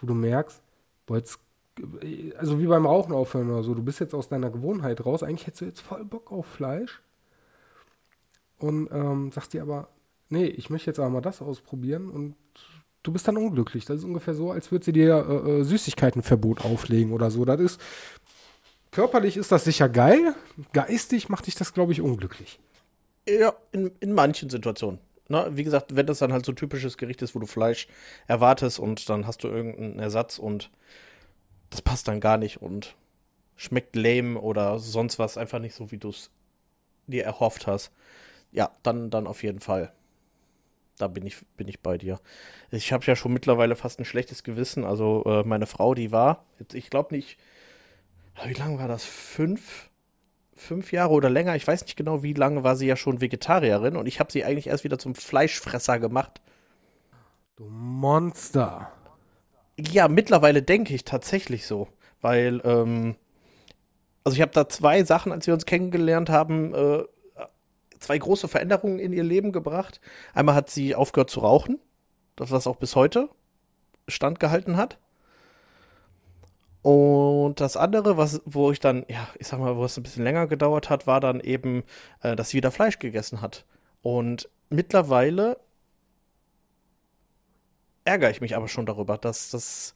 A: wo du merkst, boah, jetzt, also wie beim Rauchen aufhören oder so, du bist jetzt aus deiner Gewohnheit raus, eigentlich hättest du jetzt voll Bock auf Fleisch und ähm, sagst dir aber, nee, ich möchte jetzt aber mal das ausprobieren und du bist dann unglücklich. Das ist ungefähr so, als würde sie dir äh, äh, Süßigkeitenverbot auflegen oder so. Das ist, körperlich ist das sicher geil, geistig macht dich das, glaube ich, unglücklich.
B: Ja, in, in manchen Situationen. Na, wie gesagt, wenn das dann halt so typisches Gericht ist, wo du Fleisch erwartest und dann hast du irgendeinen Ersatz und das passt dann gar nicht und schmeckt lame oder sonst was einfach nicht so, wie du es dir erhofft hast. Ja, dann, dann auf jeden Fall. Da bin ich, bin ich bei dir. Ich habe ja schon mittlerweile fast ein schlechtes Gewissen. Also äh, meine Frau, die war, ich glaube nicht, wie lange war das? Fünf? fünf Jahre oder länger, ich weiß nicht genau, wie lange war sie ja schon Vegetarierin und ich habe sie eigentlich erst wieder zum Fleischfresser gemacht.
A: Du Monster.
B: Ja, mittlerweile denke ich tatsächlich so, weil, ähm, also ich habe da zwei Sachen, als wir uns kennengelernt haben, äh, zwei große Veränderungen in ihr Leben gebracht. Einmal hat sie aufgehört zu rauchen, das was auch bis heute standgehalten hat. Und das andere, was, wo ich dann, ja, ich sag mal, wo es ein bisschen länger gedauert hat, war dann eben, äh, dass sie wieder Fleisch gegessen hat. Und mittlerweile ärgere ich mich aber schon darüber, dass das.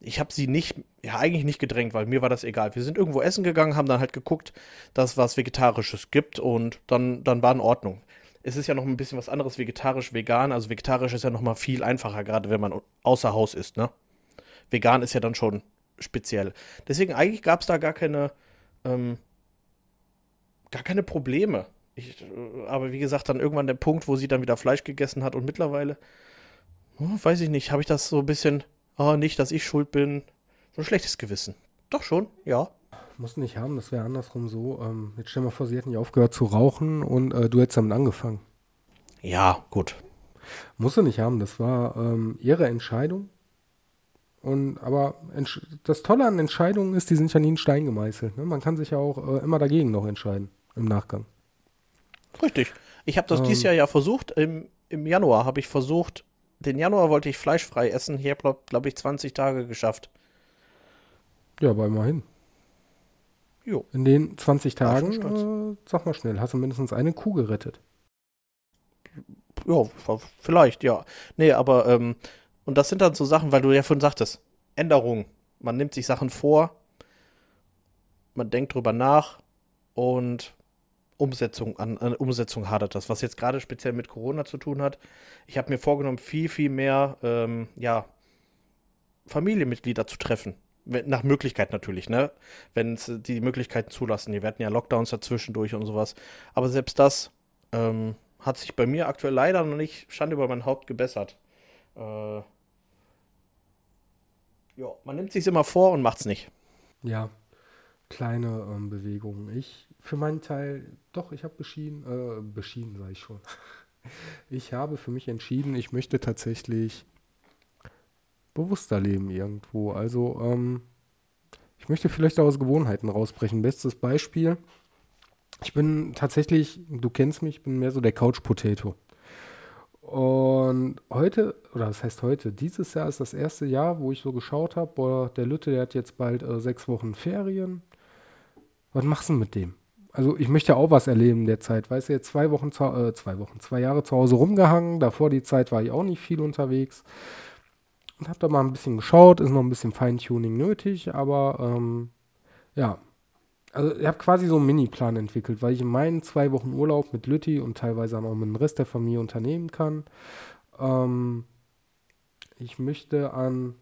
B: Ich habe sie nicht, ja, eigentlich nicht gedrängt, weil mir war das egal. Wir sind irgendwo essen gegangen, haben dann halt geguckt, dass was Vegetarisches gibt und dann, dann war in Ordnung. Es ist ja noch ein bisschen was anderes, vegetarisch, vegan. Also vegetarisch ist ja noch mal viel einfacher, gerade wenn man außer Haus ist, ne? Vegan ist ja dann schon speziell. Deswegen eigentlich gab es da gar keine, ähm, gar keine Probleme. Ich, äh, aber wie gesagt, dann irgendwann der Punkt, wo sie dann wieder Fleisch gegessen hat und mittlerweile, oh, weiß ich nicht, habe ich das so ein bisschen, oh, nicht, dass ich schuld bin, so ein schlechtes Gewissen. Doch schon, ja.
A: Muss nicht haben, das wäre andersrum so. Ähm, jetzt stell mal vor, sie hätten nicht aufgehört zu rauchen und äh, du hättest damit angefangen.
B: Ja, gut.
A: Muss sie nicht haben, das war ähm, ihre Entscheidung. Und aber das Tolle an Entscheidungen ist, die sind ja nie in Stein gemeißelt. Ne? Man kann sich ja auch äh, immer dagegen noch entscheiden im Nachgang.
B: Richtig. Ich habe das ähm, dieses Jahr ja versucht. Im, im Januar habe ich versucht, den Januar wollte ich fleischfrei essen. Hier habe glaube ich 20 Tage geschafft.
A: Ja, aber immerhin. Jo. In den 20 Tagen, äh, sag mal schnell, hast du mindestens eine Kuh gerettet.
B: Ja, vielleicht, ja. Nee, aber ähm, und das sind dann so Sachen, weil du ja vorhin sagtest, Änderungen. Man nimmt sich Sachen vor, man denkt drüber nach und Umsetzung, an, an Umsetzung hadert das, was jetzt gerade speziell mit Corona zu tun hat. Ich habe mir vorgenommen, viel, viel mehr, ähm, ja, Familienmitglieder zu treffen. Nach Möglichkeit natürlich, ne? Wenn es die Möglichkeiten zulassen. Wir werden ja Lockdowns dazwischen durch und sowas. Aber selbst das ähm, hat sich bei mir aktuell leider noch nicht Schande über mein Haupt gebessert. Äh, ja, man nimmt sich immer vor und macht's nicht.
A: Ja, kleine ähm, Bewegungen. Ich für meinen Teil, doch, ich habe beschieden, äh, beschieden sage ich schon. Ich habe für mich entschieden, ich möchte tatsächlich bewusster leben irgendwo. Also, ähm, ich möchte vielleicht aus Gewohnheiten rausbrechen. Bestes Beispiel, ich bin tatsächlich, du kennst mich, ich bin mehr so der Couch-Potato. Und heute, oder das heißt heute, dieses Jahr ist das erste Jahr, wo ich so geschaut habe, boah, der Lütte, der hat jetzt bald äh, sechs Wochen Ferien. Was machst du mit dem? Also ich möchte auch was erleben in der Zeit. Weißt du, jetzt zwei Wochen, zu, äh, zwei Wochen, zwei Jahre zu Hause rumgehangen. Davor die Zeit war ich auch nicht viel unterwegs. Und habe da mal ein bisschen geschaut. Ist noch ein bisschen Feintuning nötig, aber ähm, ja, also ich habe quasi so einen Mini-Plan entwickelt, weil ich in meinen zwei Wochen Urlaub mit Lütti und teilweise auch mit dem Rest der Familie unternehmen kann. Ähm, ich möchte an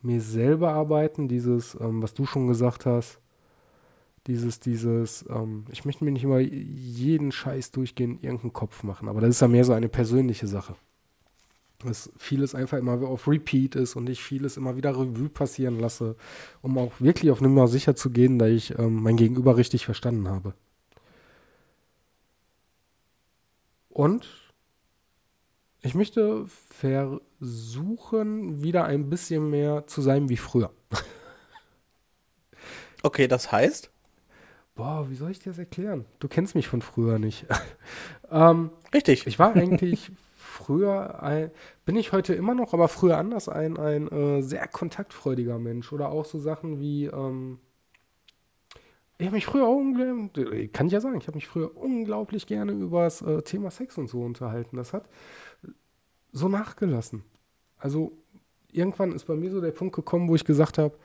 A: mir selber arbeiten, dieses, ähm, was du schon gesagt hast, dieses, dieses, ähm, ich möchte mir nicht immer jeden Scheiß durchgehend irgendeinen Kopf machen, aber das ist ja mehr so eine persönliche Sache dass vieles einfach immer auf Repeat ist und ich vieles immer wieder Revue passieren lasse, um auch wirklich auf Nummer sicher zu gehen, dass ich ähm, mein Gegenüber richtig verstanden habe. Und ich möchte versuchen, wieder ein bisschen mehr zu sein wie früher.
B: Okay, das heißt?
A: Boah, wie soll ich dir das erklären? Du kennst mich von früher nicht. ähm,
B: Richtig.
A: Ich war eigentlich früher, ein, bin ich heute immer noch, aber früher anders, ein, ein äh, sehr kontaktfreudiger Mensch. Oder auch so Sachen wie, ähm, ich habe mich früher unglaublich, kann ich ja sagen, ich habe mich früher unglaublich gerne über das äh, Thema Sex und so unterhalten. Das hat so nachgelassen. Also irgendwann ist bei mir so der Punkt gekommen, wo ich gesagt habe,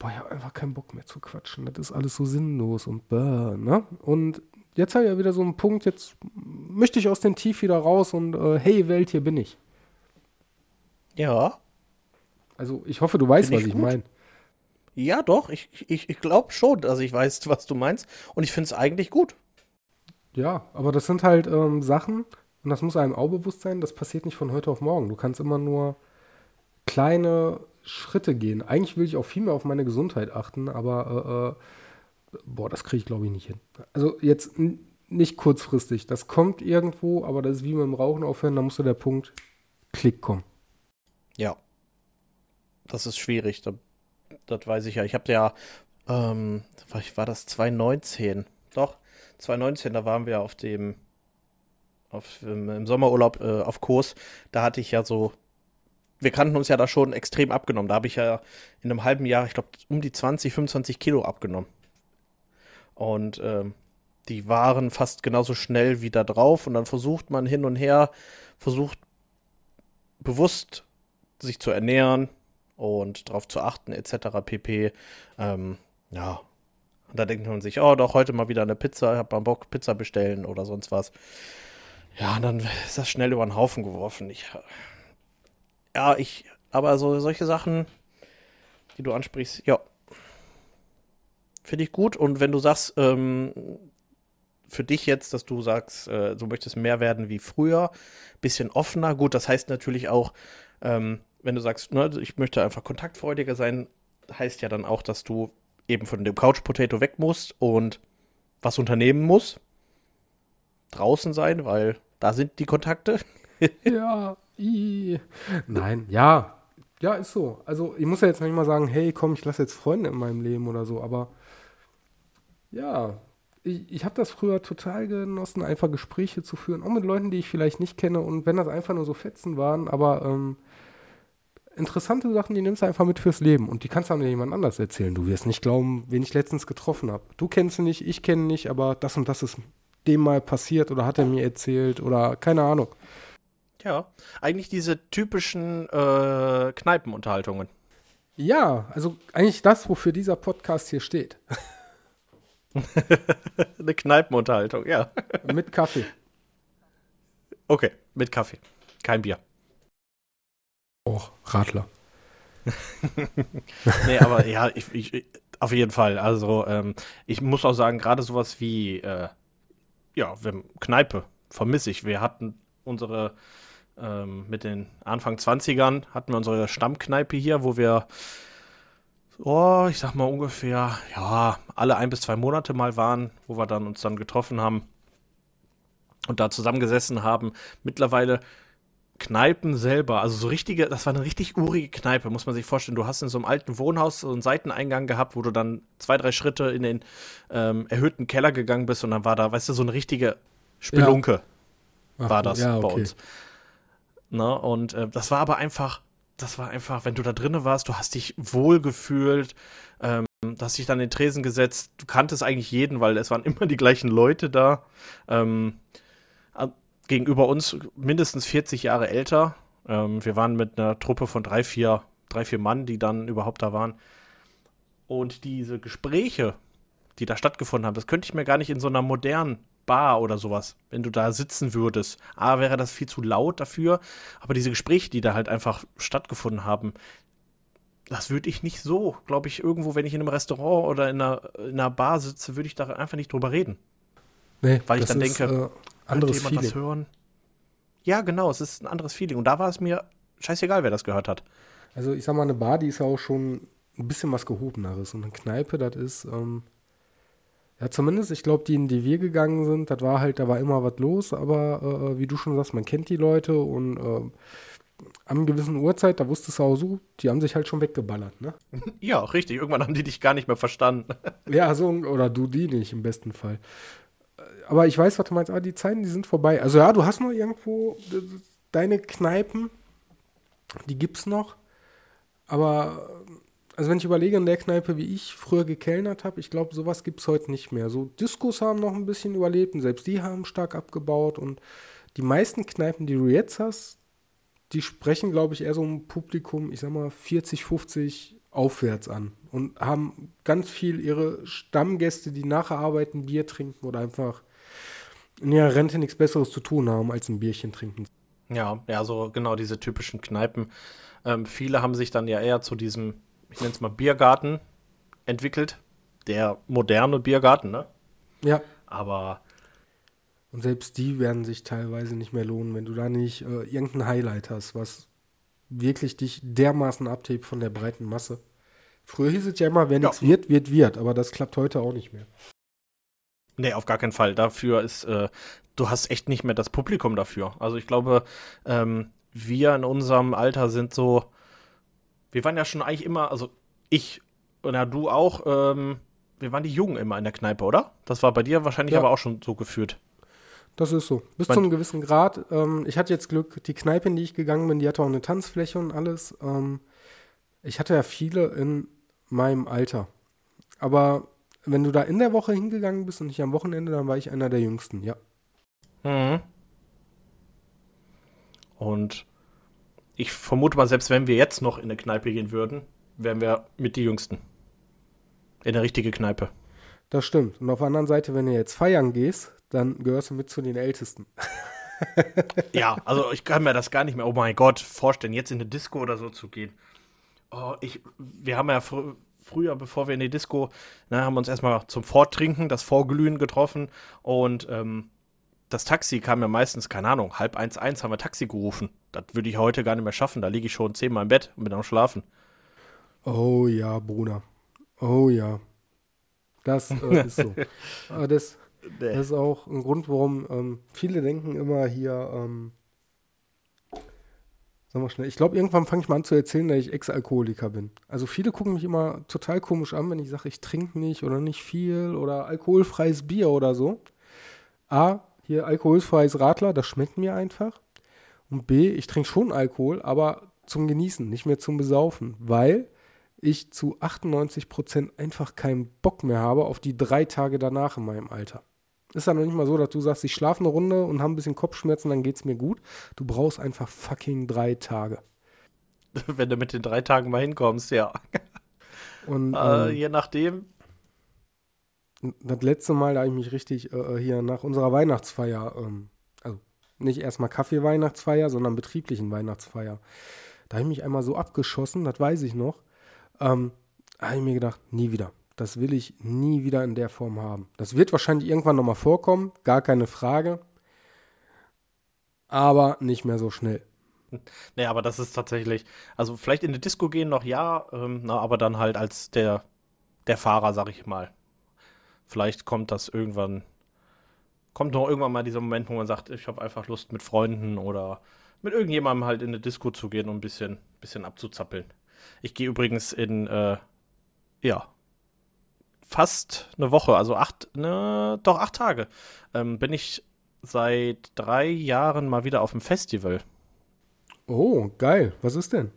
A: boah, ich habe einfach keinen Bock mehr zu quatschen. Das ist alles so sinnlos und bäh, ne? Und jetzt habe ich ja wieder so einen Punkt, jetzt möchte ich aus dem Tief wieder raus und äh, hey Welt, hier bin ich.
B: Ja.
A: Also ich hoffe, du weißt, was ich meine.
B: Ja, doch, ich, ich, ich glaube schon, dass ich weiß, was du meinst. Und ich finde es eigentlich gut.
A: Ja, aber das sind halt ähm, Sachen, und das muss einem auch bewusst sein, das passiert nicht von heute auf morgen. Du kannst immer nur kleine Schritte gehen. Eigentlich will ich auch viel mehr auf meine Gesundheit achten, aber äh, äh, boah, das kriege ich glaube ich nicht hin. Also jetzt nicht kurzfristig. Das kommt irgendwo, aber das ist wie mit dem Rauchen aufhören, da musste der Punkt Klick kommen.
B: Ja. Das ist schwierig. Da das weiß ich ja. Ich habe ja, ähm, war das 2019? Doch, 2019, da waren wir auf dem, auf, im Sommerurlaub äh, auf Kurs. Da hatte ich ja so, wir kannten uns ja da schon extrem abgenommen. Da habe ich ja in einem halben Jahr, ich glaube, um die 20, 25 Kilo abgenommen. Und ähm, die waren fast genauso schnell wieder drauf. Und dann versucht man hin und her, versucht bewusst sich zu ernähren, und darauf zu achten, etc. pp. Ähm, ja. Und da denkt man sich, oh, doch heute mal wieder eine Pizza, ich hab mal Bock, Pizza bestellen oder sonst was. Ja, und dann ist das schnell über den Haufen geworfen. Ich, ja, ich, aber so solche Sachen, die du ansprichst, ja, finde ich gut. Und wenn du sagst, ähm, für dich jetzt, dass du sagst, äh, du möchtest mehr werden wie früher, bisschen offener, gut, das heißt natürlich auch, ähm, wenn du sagst, ne, ich möchte einfach kontaktfreudiger sein, heißt ja dann auch, dass du eben von dem Couch Potato weg musst und was unternehmen musst. Draußen sein, weil da sind die Kontakte.
A: ja, Nein, ja. Ja, ist so. Also, ich muss ja jetzt nicht mal sagen, hey, komm, ich lasse jetzt Freunde in meinem Leben oder so, aber ja, ich, ich habe das früher total genossen, einfach Gespräche zu führen, auch mit Leuten, die ich vielleicht nicht kenne und wenn das einfach nur so Fetzen waren, aber ähm, interessante Sachen, die nimmst du einfach mit fürs Leben und die kannst du dann jemand anders erzählen. Du wirst nicht glauben, wen ich letztens getroffen habe. Du kennst ihn nicht, ich kenne ihn nicht, aber das und das ist dem mal passiert oder hat er mir erzählt oder keine Ahnung.
B: Ja, eigentlich diese typischen äh, Kneipenunterhaltungen.
A: Ja, also eigentlich das, wofür dieser Podcast hier steht.
B: Eine Kneipenunterhaltung, ja.
A: mit Kaffee.
B: Okay, mit Kaffee. Kein Bier.
A: Auch Radler.
B: nee, aber ja, ich, ich, auf jeden Fall. Also, ähm, ich muss auch sagen, gerade sowas wie, äh, ja, Kneipe vermisse ich. Wir hatten unsere, ähm, mit den Anfang 20ern, hatten wir unsere Stammkneipe hier, wo wir, oh, ich sag mal ungefähr, ja, alle ein bis zwei Monate mal waren, wo wir dann uns dann getroffen haben und da zusammengesessen haben. Mittlerweile Kneipen selber, also so richtige, das war eine richtig urige Kneipe, muss man sich vorstellen. Du hast in so einem alten Wohnhaus so einen Seiteneingang gehabt, wo du dann zwei, drei Schritte in den ähm, erhöhten Keller gegangen bist und dann war da, weißt du, so eine richtige Spelunke ja. War das ja, okay. bei uns. Na, und äh, das war aber einfach, das war einfach, wenn du da drinnen warst, du hast dich wohl gefühlt, ähm, du hast dich dann in den Tresen gesetzt, du kanntest eigentlich jeden, weil es waren immer die gleichen Leute da. Ähm, gegenüber uns mindestens 40 Jahre älter. Ähm, wir waren mit einer Truppe von drei, vier, drei, vier Mann, die dann überhaupt da waren. Und diese Gespräche, die da stattgefunden haben, das könnte ich mir gar nicht in so einer modernen Bar oder sowas, wenn du da sitzen würdest. A, wäre das viel zu laut dafür, aber diese Gespräche, die da halt einfach stattgefunden haben, das würde ich nicht so, glaube ich, irgendwo, wenn ich in einem Restaurant oder in einer, in einer Bar sitze, würde ich da einfach nicht drüber reden. Nee, Weil ich dann ist, denke, äh, anderes jemand Feeling. was hören? Ja, genau, es ist ein anderes Feeling. Und da war es mir scheißegal, wer das gehört hat.
A: Also ich sag mal, eine Bar, die ist ja auch schon ein bisschen was Gehobeneres. Und eine Kneipe, das ist, ähm, ja zumindest, ich glaube, die, in die wir gegangen sind, das war halt, da war immer was los, aber äh, wie du schon sagst, man kennt die Leute und äh, am gewissen Uhrzeit, da wusstest du auch so, die haben sich halt schon weggeballert, ne?
B: Ja, richtig. Irgendwann haben die dich gar nicht mehr verstanden.
A: Ja, so, oder du die nicht im besten Fall. Aber ich weiß, was du meinst, aber die Zeiten, die sind vorbei. Also ja, du hast noch irgendwo äh, deine Kneipen, die gibt's noch. Aber, also wenn ich überlege, in der Kneipe, wie ich früher gekellnert habe, ich glaube, sowas gibt's heute nicht mehr. So Diskos haben noch ein bisschen überlebt und selbst die haben stark abgebaut und die meisten Kneipen, die du jetzt hast, die sprechen, glaube ich, eher so ein Publikum, ich sag mal, 40, 50 aufwärts an und haben ganz viel ihre Stammgäste, die nachher arbeiten, Bier trinken oder einfach in ihrer Rente nichts Besseres zu tun haben, als ein Bierchen trinken.
B: Ja, ja, so genau diese typischen Kneipen. Ähm, viele haben sich dann ja eher zu diesem, ich nenne es mal Biergarten entwickelt. Der moderne Biergarten, ne?
A: Ja.
B: Aber
A: Und selbst die werden sich teilweise nicht mehr lohnen, wenn du da nicht äh, irgendein Highlight hast, was wirklich dich dermaßen abhebt von der breiten Masse. Früher hieß es ja immer, wer
B: Ja.
A: nichts wird, wird, wird, aber das klappt heute auch nicht mehr.
B: Nee, auf gar keinen Fall. Dafür ist, äh, du hast echt nicht mehr das Publikum dafür. Also ich glaube, ähm, wir in unserem Alter sind so, wir waren ja schon eigentlich immer, also ich oder du auch, ähm, wir waren die Jungen immer in der Kneipe, oder? Das war bei dir wahrscheinlich
A: Ja.
B: aber auch schon so geführt.
A: Das ist so. Bis zu einem gewissen Grad. Ähm, ich hatte jetzt Glück, die Kneipe, in die ich gegangen bin, die hatte auch eine Tanzfläche und alles. Ähm, ich hatte ja viele in meinem Alter. Aber wenn du da in der Woche hingegangen bist und nicht am Wochenende, dann war ich einer der Jüngsten, ja.
B: Mhm. Und ich vermute mal, selbst wenn wir jetzt noch in eine Kneipe gehen würden, wären wir mit die Jüngsten. In eine richtige Kneipe.
A: Das stimmt. Und auf der anderen Seite, wenn du jetzt feiern gehst, dann gehörst du mit zu den Ältesten.
B: Ja, also ich kann mir das gar nicht mehr, oh mein Gott, vorstellen, jetzt in eine Disco oder so zu gehen. Oh, ich, wir haben ja fr früher, bevor wir in die Disco, ne, haben wir uns erstmal zum Vortrinken, das Vorglühen getroffen und ähm, das Taxi kam ja meistens, keine Ahnung, halb eins, eins haben wir Taxi gerufen. Das würde ich heute gar nicht mehr schaffen, da liege ich schon zehnmal im Bett und bin am Schlafen.
A: Oh ja, Bruder. Oh ja. Das äh, ist so. Aber das, das ist auch ein Grund, warum ähm, viele denken immer hier, ähm, sag mal schnell, ich glaube, irgendwann fange ich mal an zu erzählen, dass ich Ex-Alkoholiker bin. Also viele gucken mich immer total komisch an, wenn ich sage, ich trinke nicht oder nicht viel oder alkoholfreies Bier oder so. A, hier alkoholfreies Radler, das schmeckt mir einfach. Und B, ich trinke schon Alkohol, aber zum Genießen, nicht mehr zum Besaufen, weil ich zu 98% einfach keinen Bock mehr habe auf die drei Tage danach in meinem Alter. Ist ja noch nicht mal so, dass du sagst, ich schlafe eine Runde und habe ein bisschen Kopfschmerzen, dann geht's mir gut. Du brauchst einfach fucking drei Tage.
B: Wenn du mit den drei Tagen mal hinkommst, ja.
A: Und
B: Äh,
A: ähm,
B: je nachdem.
A: Das letzte Mal, da ich mich richtig äh, hier nach unserer Weihnachtsfeier, ähm, also nicht erstmal Kaffee-Weihnachtsfeier, sondern betrieblichen Weihnachtsfeier, da habe ich mich einmal so abgeschossen, das weiß ich noch. Ähm, habe ich mir gedacht, nie wieder. Das will ich nie wieder in der Form haben. Das wird wahrscheinlich irgendwann nochmal vorkommen, gar keine Frage. Aber nicht mehr so schnell.
B: Nee, aber das ist tatsächlich, also vielleicht in die Disco gehen noch ja, ähm, na, aber dann halt als der, der Fahrer, sag ich mal. Vielleicht kommt das irgendwann, kommt noch irgendwann mal dieser Moment, wo man sagt, ich habe einfach Lust mit Freunden oder mit irgendjemandem halt in eine Disco zu gehen und ein bisschen, bisschen abzuzappeln. Ich gehe übrigens in, äh, ja, fast eine Woche, also acht, ne, doch acht Tage, ähm, bin ich seit drei Jahren mal wieder auf dem Festival.
A: Oh, geil. Was ist denn?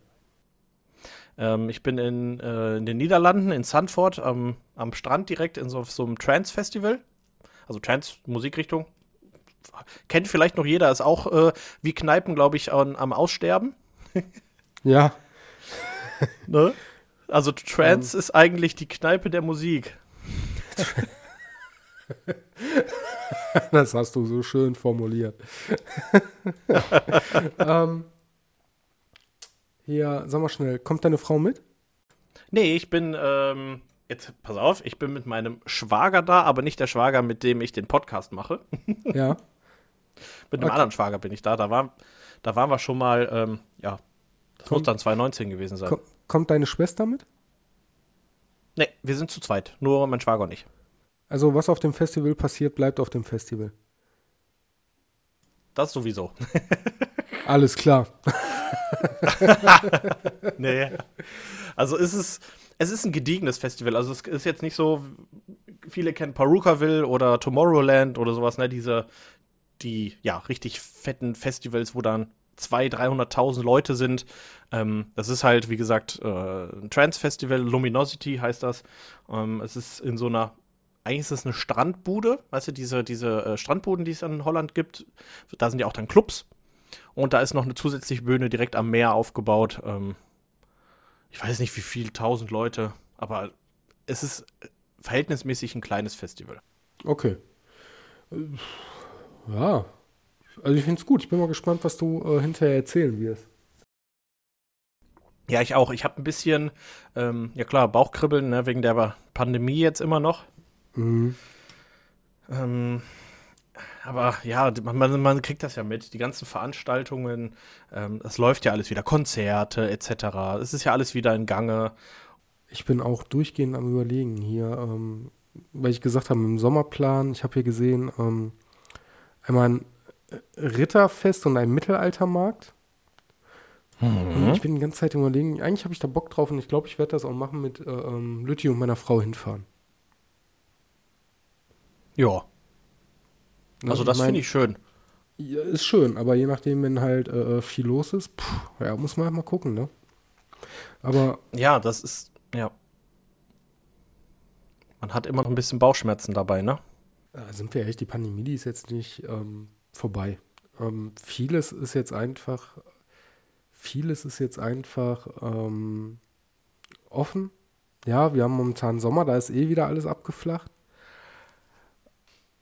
B: Ähm, ich bin in, äh, in den Niederlanden, in Sandford, am, am Strand direkt in so, so einem Trance-Festival. Also Trance-Musikrichtung. Kennt vielleicht noch jeder, ist auch äh, wie Kneipen, glaube ich, an, am Aussterben.
A: Ja,
B: Ne? Also Trance ist eigentlich die Kneipe der Musik.
A: das hast du so schön formuliert. ähm, hier, sag mal schnell, kommt deine Frau mit?
B: Nee, ich bin, ähm, jetzt pass auf, ich bin mit meinem Schwager da, aber nicht der Schwager, mit dem ich den Podcast mache.
A: Ja.
B: Mit einem
A: Okay.
B: anderen Schwager bin ich da. Da, war, da waren wir schon mal, ähm, ja, das muss
A: Kommt-
B: dann 2019 gewesen sein.
A: Ko kommt deine Schwester mit?
B: Nee, wir sind zu zweit. Nur mein Schwager und ich.
A: Also, was auf dem Festival passiert, bleibt auf dem Festival.
B: Das sowieso.
A: Alles klar.
B: nee. Also ist es, es ist ein gediegenes Festival. Also es ist jetzt nicht so, viele kennen Perukaville oder Tomorrowland oder sowas, ne? Diese, die, ja, richtig fetten Festivals, wo dann 200.000, 300.000 Leute sind. Ähm, das ist halt, wie gesagt, äh, ein Trance-Festival, Luminosity heißt das. Ähm, es ist in so einer, eigentlich ist es eine Strandbude, weißt du, diese, diese äh, Strandbuden, die es in Holland gibt. Da sind ja auch dann Clubs. Und da ist noch eine zusätzliche Bühne direkt am Meer aufgebaut. Ähm, ich weiß nicht, wie viel, tausend Leute, aber es ist verhältnismäßig ein kleines Festival.
A: Okay. Ja, also ich finde es gut. Ich bin mal gespannt, was du äh, hinterher erzählen wirst.
B: Ja, ich auch. Ich habe ein bisschen, ähm, ja klar, Bauchkribbeln, ne, wegen der Pandemie jetzt immer noch. Mhm. Ähm, aber ja, man, man, kriegt das ja mit. Die ganzen Veranstaltungen, ähm, es läuft ja alles wieder, Konzerte etc. Es ist ja alles wieder in Gange.
A: Ich bin auch durchgehend am Überlegen hier, ähm, weil ich gesagt habe, im Sommerplan, ich habe hier gesehen, ähm, einmal ein Ritterfest und ein Mittelaltermarkt. Mhm. Und ich bin die ganze Zeit überlegen, eigentlich habe ich da Bock drauf und ich glaube, ich werde das auch machen mit äh, ähm, Lütti und meiner Frau hinfahren.
B: Ja. Also das finde ich schön.
A: Ja, ist schön, aber je nachdem, wenn halt äh, äh viel los ist, pff, ja, muss man halt mal gucken, ne? Aber.
B: Ja, das ist, ja. Man hat immer noch ein bisschen Bauchschmerzen dabei, ne?
A: Sind wir ehrlich, die Pandemie, die ist jetzt nicht ähm, vorbei. Ähm, vieles ist jetzt einfach, vieles ist jetzt einfach ähm, offen. Ja, wir haben momentan Sommer, da ist eh wieder alles abgeflacht.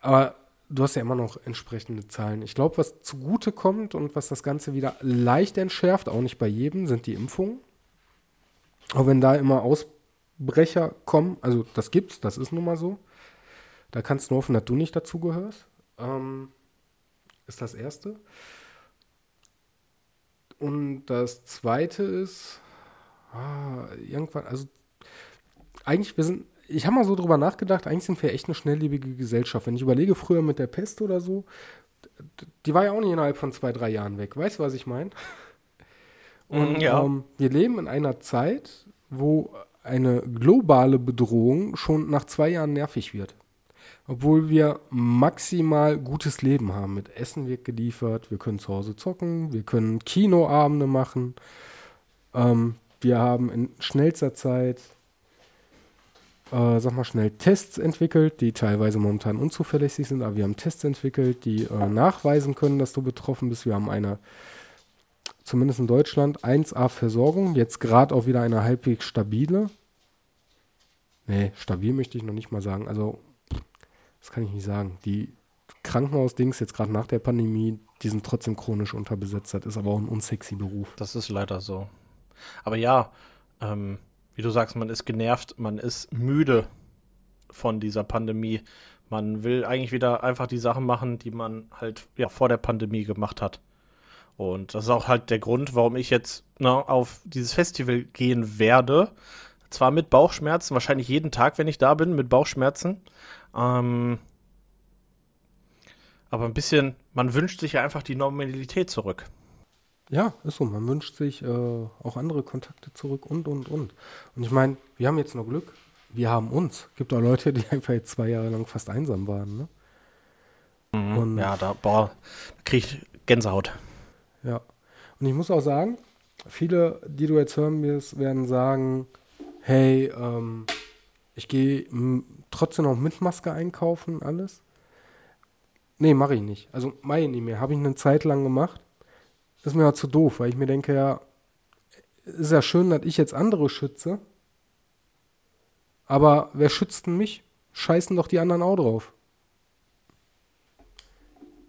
A: Aber du hast ja immer noch entsprechende Zahlen. Ich glaube, was zugute kommt und was das Ganze wieder leicht entschärft, auch nicht bei jedem, sind die Impfungen. Auch wenn da immer Ausbrecher kommen, also das gibt's, das ist nun mal so. Da kannst du nur hoffen, dass du nicht dazugehörst. Ähm, ist das erste. Und das zweite ist, ah, irgendwann, also eigentlich, wir sind, ich habe mal so drüber nachgedacht, eigentlich sind wir echt eine schnelllebige Gesellschaft. Wenn ich überlege, früher mit der Pest oder so, die war ja auch nicht innerhalb von zwei, drei Jahren weg. Weißt du, was ich meine? Und ja. ähm, wir leben in einer Zeit, wo eine globale Bedrohung schon nach zwei Jahren nervig wird obwohl wir maximal gutes Leben haben. Mit Essen wird geliefert, wir können zu Hause zocken, wir können Kinoabende machen. Ähm, wir haben in schnellster Zeit, äh, sag mal schnell, Tests entwickelt, die teilweise momentan unzuverlässig sind, aber wir haben Tests entwickelt, die äh, nachweisen können, dass du betroffen bist. Wir haben eine, zumindest in Deutschland, 1A-Versorgung, jetzt gerade auch wieder eine halbwegs stabile. Nee, stabil möchte ich noch nicht mal sagen. Also das kann ich nicht sagen. Die Krankenhausdings jetzt gerade nach der Pandemie, die sind trotzdem chronisch unterbesetzt. Das ist aber auch ein unsexy Beruf.
B: Das ist leider so. Aber ja, ähm, wie du sagst, man ist genervt, man ist müde von dieser Pandemie. Man will eigentlich wieder einfach die Sachen machen, die man halt ja vor der Pandemie gemacht hat. Und das ist auch halt der Grund, warum ich jetzt na, ne, auf dieses Festival gehen werde. Zwar mit Bauchschmerzen, wahrscheinlich jeden Tag, wenn ich da bin, mit Bauchschmerzen. Ähm, aber ein bisschen, man wünscht sich ja einfach die Normalität zurück.
A: Ja, ist so. Man wünscht sich äh, auch andere Kontakte zurück und, und, und. Und ich meine, wir haben jetzt noch Glück. Wir haben uns. Es gibt auch Leute, die einfach jetzt zwei Jahre lang fast einsam waren. Ne?
B: Mhm, und, ja, da, boah, da kriege ich Gänsehaut.
A: Ja. Und ich muss auch sagen, viele, die du jetzt hören wirst, werden sagen, hey, ähm, ich gehe trotzdem noch mit Maske einkaufen, alles. Nee, mache ich nicht. Also mache ich nicht mehr. Habe ich eine Zeit lang gemacht. Das ist mir ja zu doof, weil ich mir denke, ja, ist ja schön, dass ich jetzt andere schütze. Aber wer schützt denn mich? Scheißen doch die anderen auch drauf.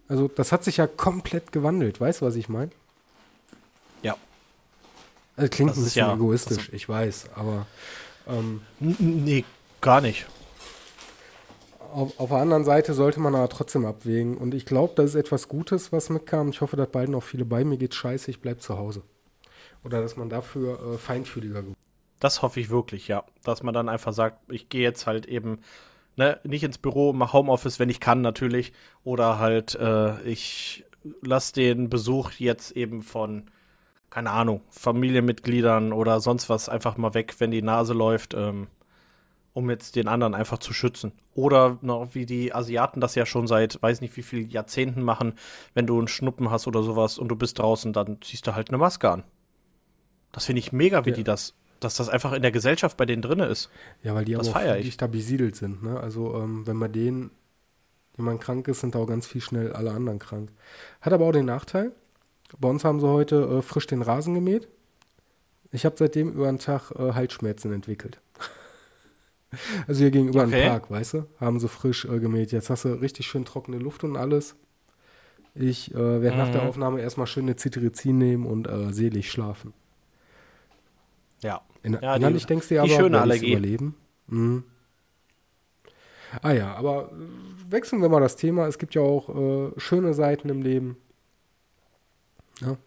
A: Also, das hat sich ja komplett gewandelt. Weißt du, was ich meine?
B: Ja.
A: Also, klingt das ein bisschen ja, egoistisch, ich weiß, aber. Ähm,
B: nee, gar nicht
A: auf, auf, der anderen Seite sollte man aber trotzdem abwägen. Und ich glaube, das ist etwas Gutes, was mitkam. Ich hoffe, dass bald noch viele bei mir geht. Scheiße, ich bleibe zu Hause. Oder dass man dafür äh, feinfühliger wird.
B: Das hoffe ich wirklich, ja. Dass man dann einfach sagt, ich gehe jetzt halt eben ne, nicht ins Büro, mache Homeoffice, wenn ich kann natürlich. Oder halt, äh, ich lasse den Besuch jetzt eben von keine Ahnung, Familienmitgliedern oder sonst was einfach mal weg, wenn die Nase läuft, ähm, um jetzt den anderen einfach zu schützen. Oder noch wie die Asiaten das ja schon seit, weiß nicht wie vielen Jahrzehnten machen, wenn du einen Schnuppen hast oder sowas und du bist draußen, dann ziehst du halt eine Maske an. Das finde ich mega, wie ja. die das, dass das einfach in der Gesellschaft bei denen drin ist.
A: Ja, weil die das aber auch dicht da besiedelt sind. Ne? Also ähm, wenn bei denen jemand krank ist, sind da auch ganz viel schnell alle anderen krank. Hat aber auch den Nachteil, bei uns haben sie heute äh, frisch den Rasen gemäht. Ich habe seitdem über einen Tag äh, Halsschmerzen entwickelt. also hier gegenüber okay. einem Park, weißt du, haben sie frisch äh, gemäht. Jetzt hast du richtig schön trockene Luft und alles. Ich äh, werde mhm. nach der mhm. Aufnahme erstmal schön eine Cetirizin nehmen und äh, selig schlafen.
B: Ja.
A: In, ja innerlich die, denkst du ja aber,
B: schöne Allergie.
A: überleben. Mhm. Ah ja, aber wechseln wir mal das Thema. Es gibt ja auch äh, schöne Seiten im Leben. Ja.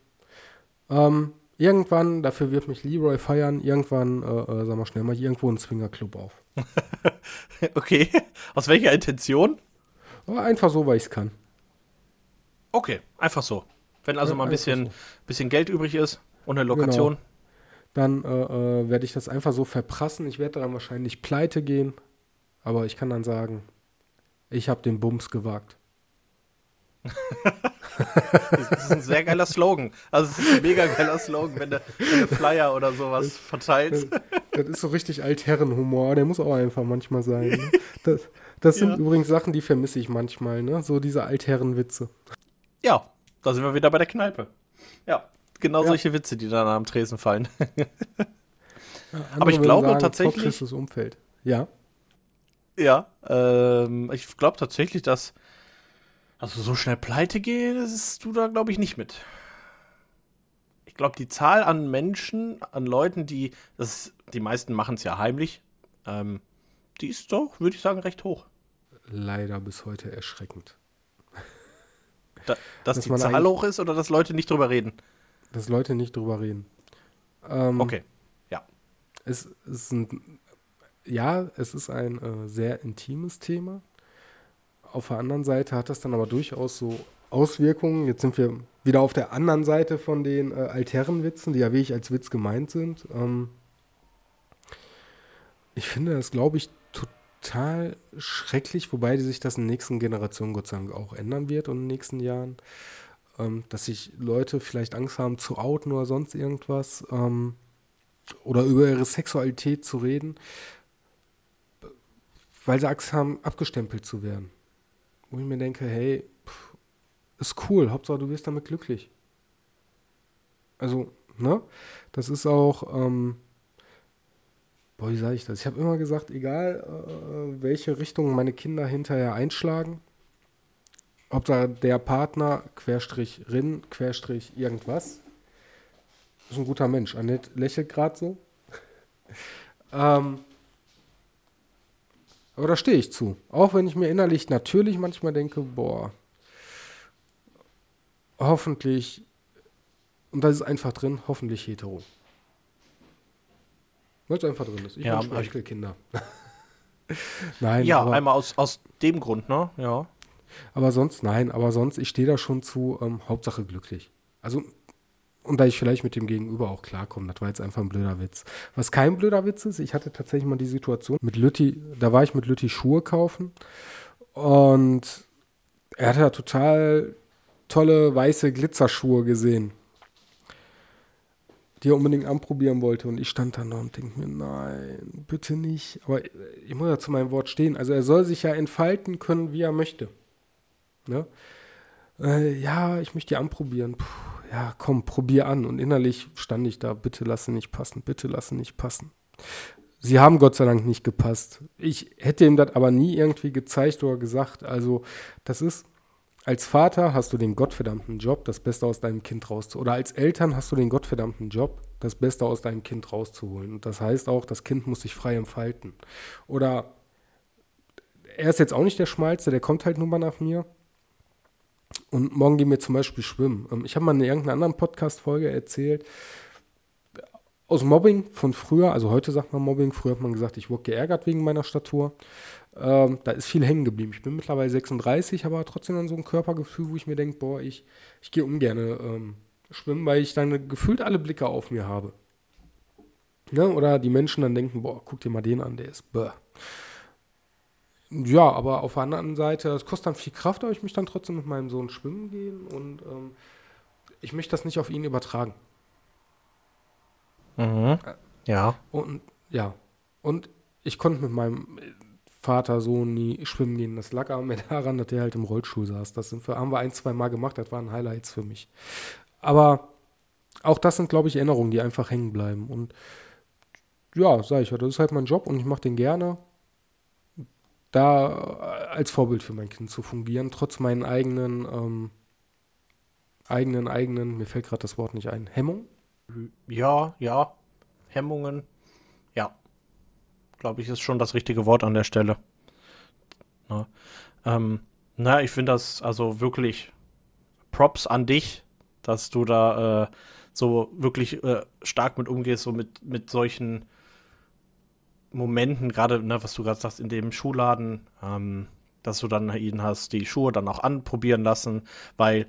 A: Ähm, irgendwann, dafür wird mich Leroy feiern, irgendwann, äh, äh, sag mal schnell mal, irgendwo ein Swingerclub auf.
B: okay. Aus welcher Intention?
A: Einfach so, weil ich es kann.
B: Okay, einfach so. Wenn also ja, mal ein bisschen, so. bisschen Geld übrig ist und eine Lokation. Genau.
A: Dann äh, äh, werde ich das einfach so verprassen. Ich werde dann wahrscheinlich pleite gehen. Aber ich kann dann sagen, ich habe den Bums gewagt.
B: Das ist ein sehr geiler Slogan. Also es ist ein mega geiler Slogan, wenn du, wenn du Flyer oder sowas verteilst.
A: Das, das ist so richtig Altherrenhumor, der muss auch einfach manchmal sein. Ne? Das, das sind ja. übrigens Sachen, die vermisse ich manchmal, ne? So diese Altherrenwitze.
B: Ja, da sind wir wieder bei der Kneipe. Ja, genau ja. solche Witze, die dann am Tresen fallen.
A: Ja, Aber ich glaube sagen, tatsächlich. Umfeld. Ja.
B: Ja, ähm, ich glaube tatsächlich, dass also so schnell pleite gehen, das ist du da, glaube ich, nicht mit. Ich glaube, die Zahl an Menschen, an Leuten, die, das, die meisten machen es ja heimlich, ähm, die ist doch, würde ich sagen, recht hoch.
A: Leider bis heute erschreckend.
B: Da, dass, dass die Zahl hoch ist oder dass Leute nicht drüber reden?
A: Dass Leute nicht drüber reden.
B: Ähm, okay, ja.
A: Es ist ein, ja, es ist ein äh, sehr intimes Thema. Auf der anderen Seite hat das dann aber durchaus so Auswirkungen. Jetzt sind wir wieder auf der anderen Seite von den äh, Witzen, die ja wirklich als Witz gemeint sind. Ähm ich finde das, glaube ich, total schrecklich, wobei sich das in den nächsten Generationen Gott sei Dank auch ändern wird und in den nächsten Jahren. Ähm, dass sich Leute vielleicht Angst haben zu outen oder sonst irgendwas. Ähm, oder über ihre Sexualität zu reden, weil sie Angst haben, abgestempelt zu werden wo ich mir denke, hey, pff, ist cool, Hauptsache du wirst damit glücklich. Also, ne? Das ist auch, ähm, boah, wie sage ich das? Ich habe immer gesagt, egal äh, welche Richtung meine Kinder hinterher einschlagen, Hauptsache der Partner, Querstrich Rin, Querstrich irgendwas, ist ein guter Mensch. Annette lächelt gerade so. ähm, aber da stehe ich zu. Auch wenn ich mir innerlich natürlich manchmal denke, boah, hoffentlich, und da ist einfach drin, hoffentlich hetero. Weil es einfach drin ist. Ich ja, wünsche Kinder.
B: nein. Ja, aber, einmal aus, aus dem Grund, ne? Ja.
A: Aber sonst, nein, aber sonst, ich stehe da schon zu, ähm, Hauptsache glücklich. Also und da ich vielleicht mit dem Gegenüber auch klarkomme, das war jetzt einfach ein blöder Witz. Was kein blöder Witz ist, ich hatte tatsächlich mal die Situation mit Lütti, da war ich mit Lütti Schuhe kaufen und er hatte da total tolle weiße Glitzerschuhe gesehen, die er unbedingt anprobieren wollte. Und ich stand da und denke mir, nein, bitte nicht. Aber ich muss ja zu meinem Wort stehen. Also er soll sich ja entfalten können, wie er möchte. Ne? Äh, ja, ich möchte die anprobieren. Puh ja, komm, probier an. Und innerlich stand ich da, bitte lasse nicht passen, bitte lasse nicht passen. Sie haben Gott sei Dank nicht gepasst. Ich hätte ihm das aber nie irgendwie gezeigt oder gesagt. Also, das ist, als Vater hast du den gottverdammten Job, das Beste aus deinem Kind rauszuholen. Oder als Eltern hast du den gottverdammten Job, das Beste aus deinem Kind rauszuholen. Und das heißt auch, das Kind muss sich frei entfalten. Oder er ist jetzt auch nicht der Schmalste, der kommt halt nur mal nach mir. Und morgen gehen wir zum Beispiel schwimmen. Ähm, ich habe mal in irgendeiner anderen Podcast-Folge erzählt, aus Mobbing von früher, also heute sagt man Mobbing, früher hat man gesagt, ich wurde geärgert wegen meiner Statur. Ähm, da ist viel hängen geblieben. Ich bin mittlerweile 36, habe aber trotzdem dann so ein Körpergefühl, wo ich mir denke, boah, ich, ich gehe ungern ähm, schwimmen, weil ich dann gefühlt alle Blicke auf mir habe. Ne? Oder die Menschen dann denken, boah, guck dir mal den an, der ist bäh. Ja, aber auf der anderen Seite, es kostet dann viel Kraft, aber ich möchte dann trotzdem mit meinem Sohn schwimmen gehen und ähm, ich möchte das nicht auf ihn übertragen.
B: Mhm. Ja.
A: Und ja, und ich konnte mit meinem Vater so nie schwimmen gehen. Das lag aber mehr daran, dass der halt im Rollstuhl saß. Das haben wir ein, zwei Mal gemacht, das waren Highlights für mich. Aber auch das sind, glaube ich, Erinnerungen, die einfach hängen bleiben. Und ja, sage ich ja, das ist halt mein Job und ich mache den gerne. Da als Vorbild für mein Kind zu fungieren, trotz meinen eigenen, ähm, eigenen, eigenen, mir fällt gerade das Wort nicht ein, Hemmung?
B: Ja, ja, Hemmungen, ja. Glaube ich, ist schon das richtige Wort an der Stelle. Na, ähm, na ich finde das also wirklich Props an dich, dass du da äh, so wirklich äh, stark mit umgehst, so mit, mit solchen Momenten, gerade, ne, was du gerade sagst, in dem Schuhladen, ähm, dass du dann ihn hast, die Schuhe dann auch anprobieren lassen, weil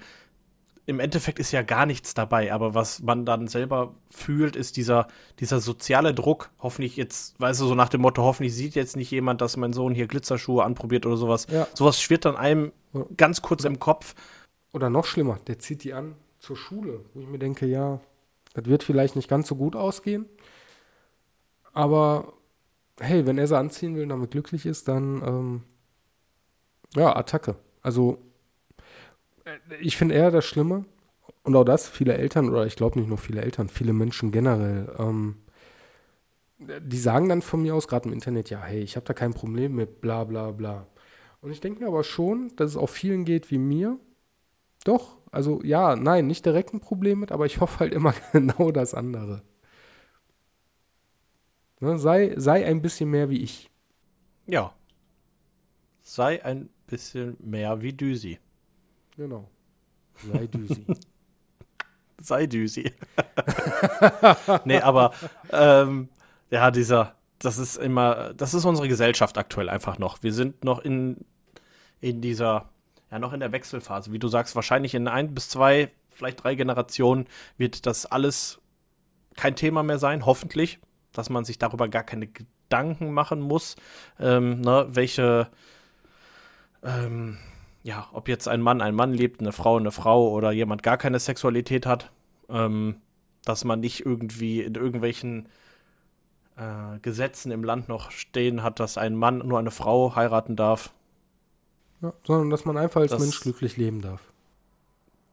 B: im Endeffekt ist ja gar nichts dabei, aber was man dann selber fühlt, ist dieser, dieser soziale Druck. Hoffentlich jetzt, weißt du, so nach dem Motto, hoffentlich sieht jetzt nicht jemand, dass mein Sohn hier Glitzerschuhe anprobiert oder sowas. Ja. Sowas schwirrt dann einem ganz kurz im Kopf.
A: Oder noch schlimmer, der zieht die an zur Schule, wo ich mir denke, ja, das wird vielleicht nicht ganz so gut ausgehen. Aber hey, wenn er sie anziehen will und damit glücklich ist, dann ähm, ja, Attacke. Also ich finde eher das Schlimme, und auch das, viele Eltern, oder ich glaube nicht nur viele Eltern, viele Menschen generell, ähm, die sagen dann von mir aus, gerade im Internet, ja, hey, ich habe da kein Problem mit, bla bla bla. Und ich denke mir aber schon, dass es auch vielen geht wie mir. Doch, also ja, nein, nicht direkt ein Problem mit, aber ich hoffe halt immer genau das andere. Ne, sei, sei ein bisschen mehr wie ich.
B: Ja. Sei ein bisschen mehr wie Düsi.
A: Genau. Sei Düsi.
B: Sei Düsi. nee, aber ähm, ja, dieser, das ist immer, das ist unsere Gesellschaft aktuell einfach noch. Wir sind noch in, in dieser, ja, noch in der Wechselphase. Wie du sagst, wahrscheinlich in ein bis zwei, vielleicht drei Generationen wird das alles kein Thema mehr sein, hoffentlich dass man sich darüber gar keine Gedanken machen muss, ähm, ne, welche, ähm, ja, ob jetzt ein Mann ein Mann lebt, eine Frau eine Frau oder jemand gar keine Sexualität hat, ähm, dass man nicht irgendwie in irgendwelchen äh, Gesetzen im Land noch stehen hat, dass ein Mann nur eine Frau heiraten darf.
A: Ja, sondern dass man einfach als das, Mensch glücklich leben darf.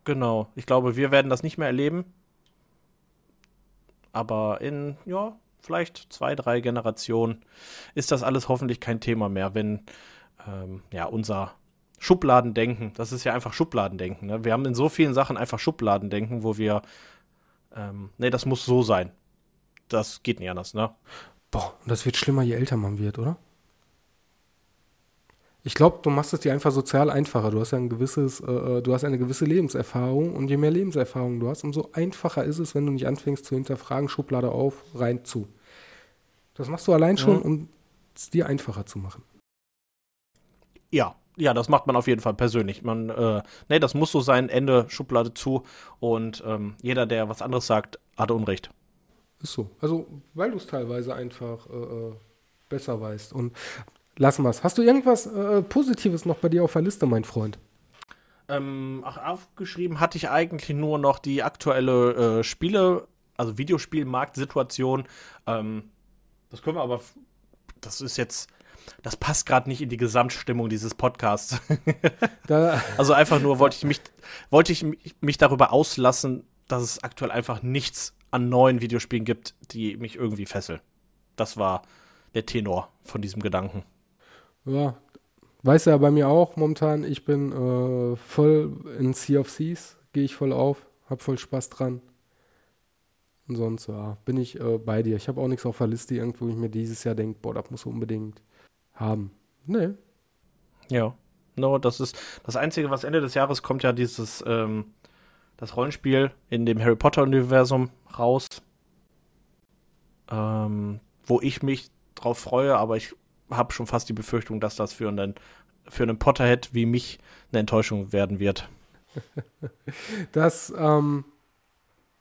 B: Genau. Ich glaube, wir werden das nicht mehr erleben. Aber in, ja, vielleicht zwei, drei Generationen ist das alles hoffentlich kein Thema mehr, wenn ähm, ja unser Schubladendenken, das ist ja einfach Schubladendenken. Ne? Wir haben in so vielen Sachen einfach Schubladendenken, wo wir, ähm, nee, das muss so sein. Das geht nicht anders, ne?
A: Boah, und das wird schlimmer, je älter man wird, oder? Ich glaube, du machst es dir einfach sozial einfacher. Du hast ja ein gewisses, äh, äh, du hast eine gewisse Lebenserfahrung und je mehr Lebenserfahrung du hast, umso einfacher ist es, wenn du nicht anfängst zu hinterfragen, Schublade auf, rein zu. Das machst du allein schon, mhm. um es dir einfacher zu machen.
B: Ja, ja, das macht man auf jeden Fall persönlich. Man, äh, nee, das muss so sein, Ende, Schublade zu und ähm, jeder, der was anderes sagt, hat Unrecht.
A: Ist so. Also, weil du es teilweise einfach äh, äh besser weißt. Und lassen wir es. Hast du irgendwas äh, Positives noch bei dir auf der Liste, mein Freund?
B: Ähm, ach, aufgeschrieben hatte ich eigentlich nur noch die aktuelle äh, Spiele, also Videospielmarktsituation. Ähm, das können wir aber, das ist jetzt, das passt gerade nicht in die Gesamtstimmung dieses Podcasts. also einfach nur wollte ich mich, wollte ich mich darüber auslassen, dass es aktuell einfach nichts an neuen Videospielen gibt, die mich irgendwie fesseln. Das war der Tenor von diesem Gedanken.
A: Ja, weiß ja bei mir auch momentan, ich bin äh, voll in Sea of Seas, gehe ich voll auf, hab voll Spaß dran. Und sonst, ja, bin ich äh, bei dir. Ich habe auch nichts auf der Liste irgendwo, wo ich mir dieses Jahr denke, boah, das muss unbedingt haben. Nee.
B: Ja. No, das ist das Einzige, was Ende des Jahres kommt ja dieses, ähm, das Rollenspiel in dem Harry Potter-Universum raus. Ähm, wo ich mich drauf freue, aber ich habe schon fast die Befürchtung, dass das für einen, für einen Potterhead wie mich eine Enttäuschung werden wird.
A: Das, ähm,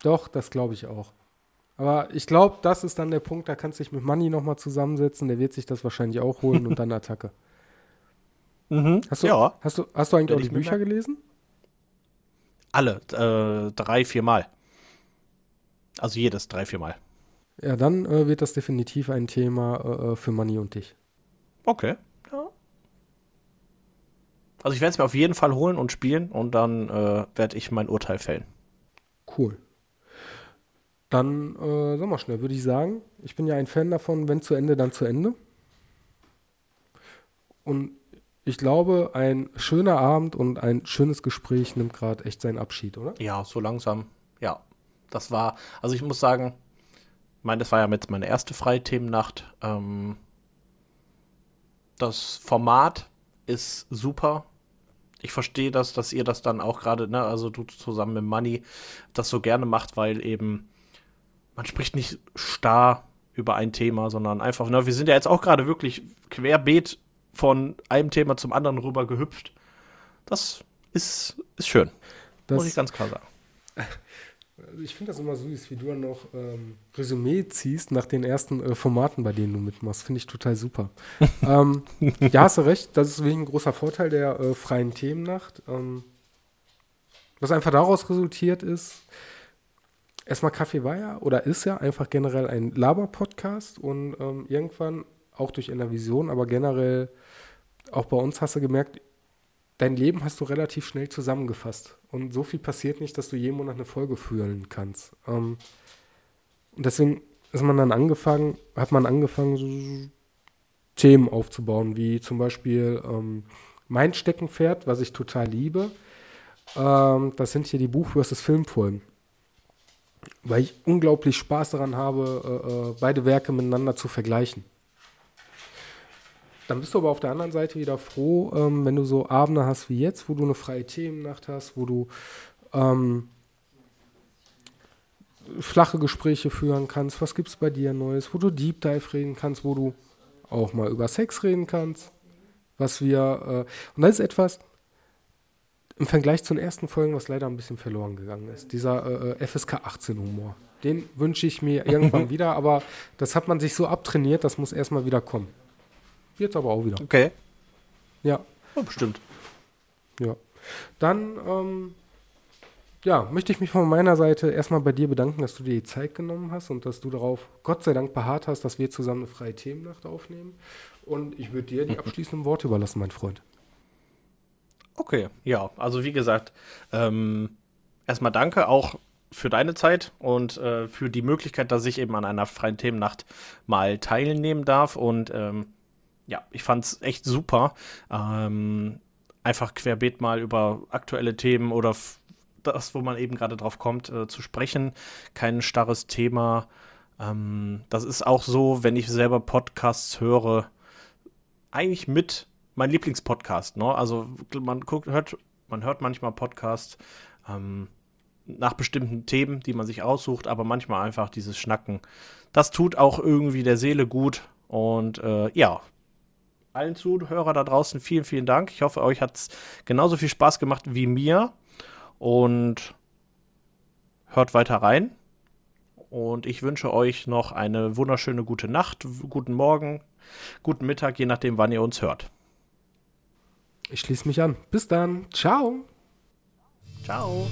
A: Doch, das glaube ich auch. Aber ich glaube, das ist dann der Punkt, da kannst du dich mit Manni nochmal zusammensetzen. Der wird sich das wahrscheinlich auch holen und dann Attacke.
B: Mhm.
A: Hast du,
B: ja.
A: hast du, hast du eigentlich auch die Bücher gelesen?
B: Alle. Äh, drei, vier Mal. Also jedes drei, vier Mal.
A: Ja, dann äh, wird das definitiv ein Thema äh, für Manni und dich.
B: Okay. Ja. Also ich werde es mir auf jeden Fall holen und spielen und dann äh, werde ich mein Urteil fällen.
A: Cool. Dann, äh, sag mal schnell, würde ich sagen, ich bin ja ein Fan davon, wenn zu Ende, dann zu Ende. Und ich glaube, ein schöner Abend und ein schönes Gespräch nimmt gerade echt seinen Abschied, oder?
B: Ja, so langsam. Ja. Das war, also ich muss sagen, ich meine, das war ja jetzt meine erste Freithemennacht. Ähm, das Format ist super. Ich verstehe das, dass ihr das dann auch gerade, ne, also du zusammen mit Money, das so gerne macht, weil eben man spricht nicht starr über ein Thema, sondern einfach, ne, wir sind ja jetzt auch gerade wirklich querbeet von einem Thema zum anderen rüber gehüpft. Das ist, ist schön.
A: Das,
B: muss ich ganz klar sagen.
A: Ich finde das immer süß, wie du dann noch ähm, Resümee ziehst nach den ersten äh, Formaten, bei denen du mitmachst. Finde ich total super. ähm, ja, hast du recht. Das ist wirklich ein großer Vorteil der äh, freien Themennacht. Ähm, was einfach daraus resultiert ist, erstmal Kaffee war ja oder ist ja einfach generell ein Laber-Podcast und ähm, irgendwann auch durch Vision, aber generell auch bei uns hast du gemerkt, dein Leben hast du relativ schnell zusammengefasst. Und so viel passiert nicht, dass du jeden Monat eine Folge führen kannst. Ähm, und deswegen ist man dann angefangen, hat man angefangen, so Themen aufzubauen, wie zum Beispiel ähm, mein Steckenpferd, was ich total liebe. Ähm, das sind hier die Buch versus Filmfolgen. Weil ich unglaublich Spaß daran habe, äh, äh, beide Werke miteinander zu vergleichen. Dann bist du aber auf der anderen Seite wieder froh, ähm, wenn du so Abende hast wie jetzt, wo du eine freie Themennacht hast, wo du ähm, flache Gespräche führen kannst. Was gibt es bei dir Neues? Wo du Deep Dive reden kannst, wo du auch mal über Sex reden kannst. Was wir, äh, und das ist etwas im Vergleich zu den ersten Folgen, was leider ein bisschen verloren gegangen ist. Dieser äh, FSK 18 Humor. Den wünsche ich mir irgendwann wieder, aber das hat man sich so abtrainiert, das muss erstmal wieder kommen. Jetzt aber auch wieder.
B: Okay.
A: Ja.
B: Ja, bestimmt.
A: Ja. Dann, ähm, ja, möchte ich mich von meiner Seite erstmal bei dir bedanken, dass du dir die Zeit genommen hast und dass du darauf Gott sei Dank beharrt hast, dass wir zusammen eine freie Themennacht aufnehmen. Und ich würde dir die abschließenden Worte überlassen, mein Freund.
B: Okay, ja, also wie gesagt, ähm, erstmal danke auch für deine Zeit und äh, für die Möglichkeit, dass ich eben an einer freien Themennacht mal teilnehmen darf. Und ähm, ja, ich fand es echt super. Ähm, einfach querbeet mal über aktuelle Themen oder das, wo man eben gerade drauf kommt, äh, zu sprechen. Kein starres Thema. Ähm, das ist auch so, wenn ich selber Podcasts höre, eigentlich mit mein Lieblingspodcast. Ne? Also man guckt, hört, man hört manchmal Podcasts ähm, nach bestimmten Themen, die man sich aussucht, aber manchmal einfach dieses Schnacken. Das tut auch irgendwie der Seele gut. Und äh, ja, allen Zuhörer da draußen vielen, vielen Dank. Ich hoffe, euch hat es genauso viel Spaß gemacht wie mir. Und hört weiter rein. Und ich wünsche euch noch eine wunderschöne gute Nacht, guten Morgen, guten Mittag, je nachdem, wann ihr uns hört.
A: Ich schließe mich an. Bis dann. Ciao.
B: Ciao.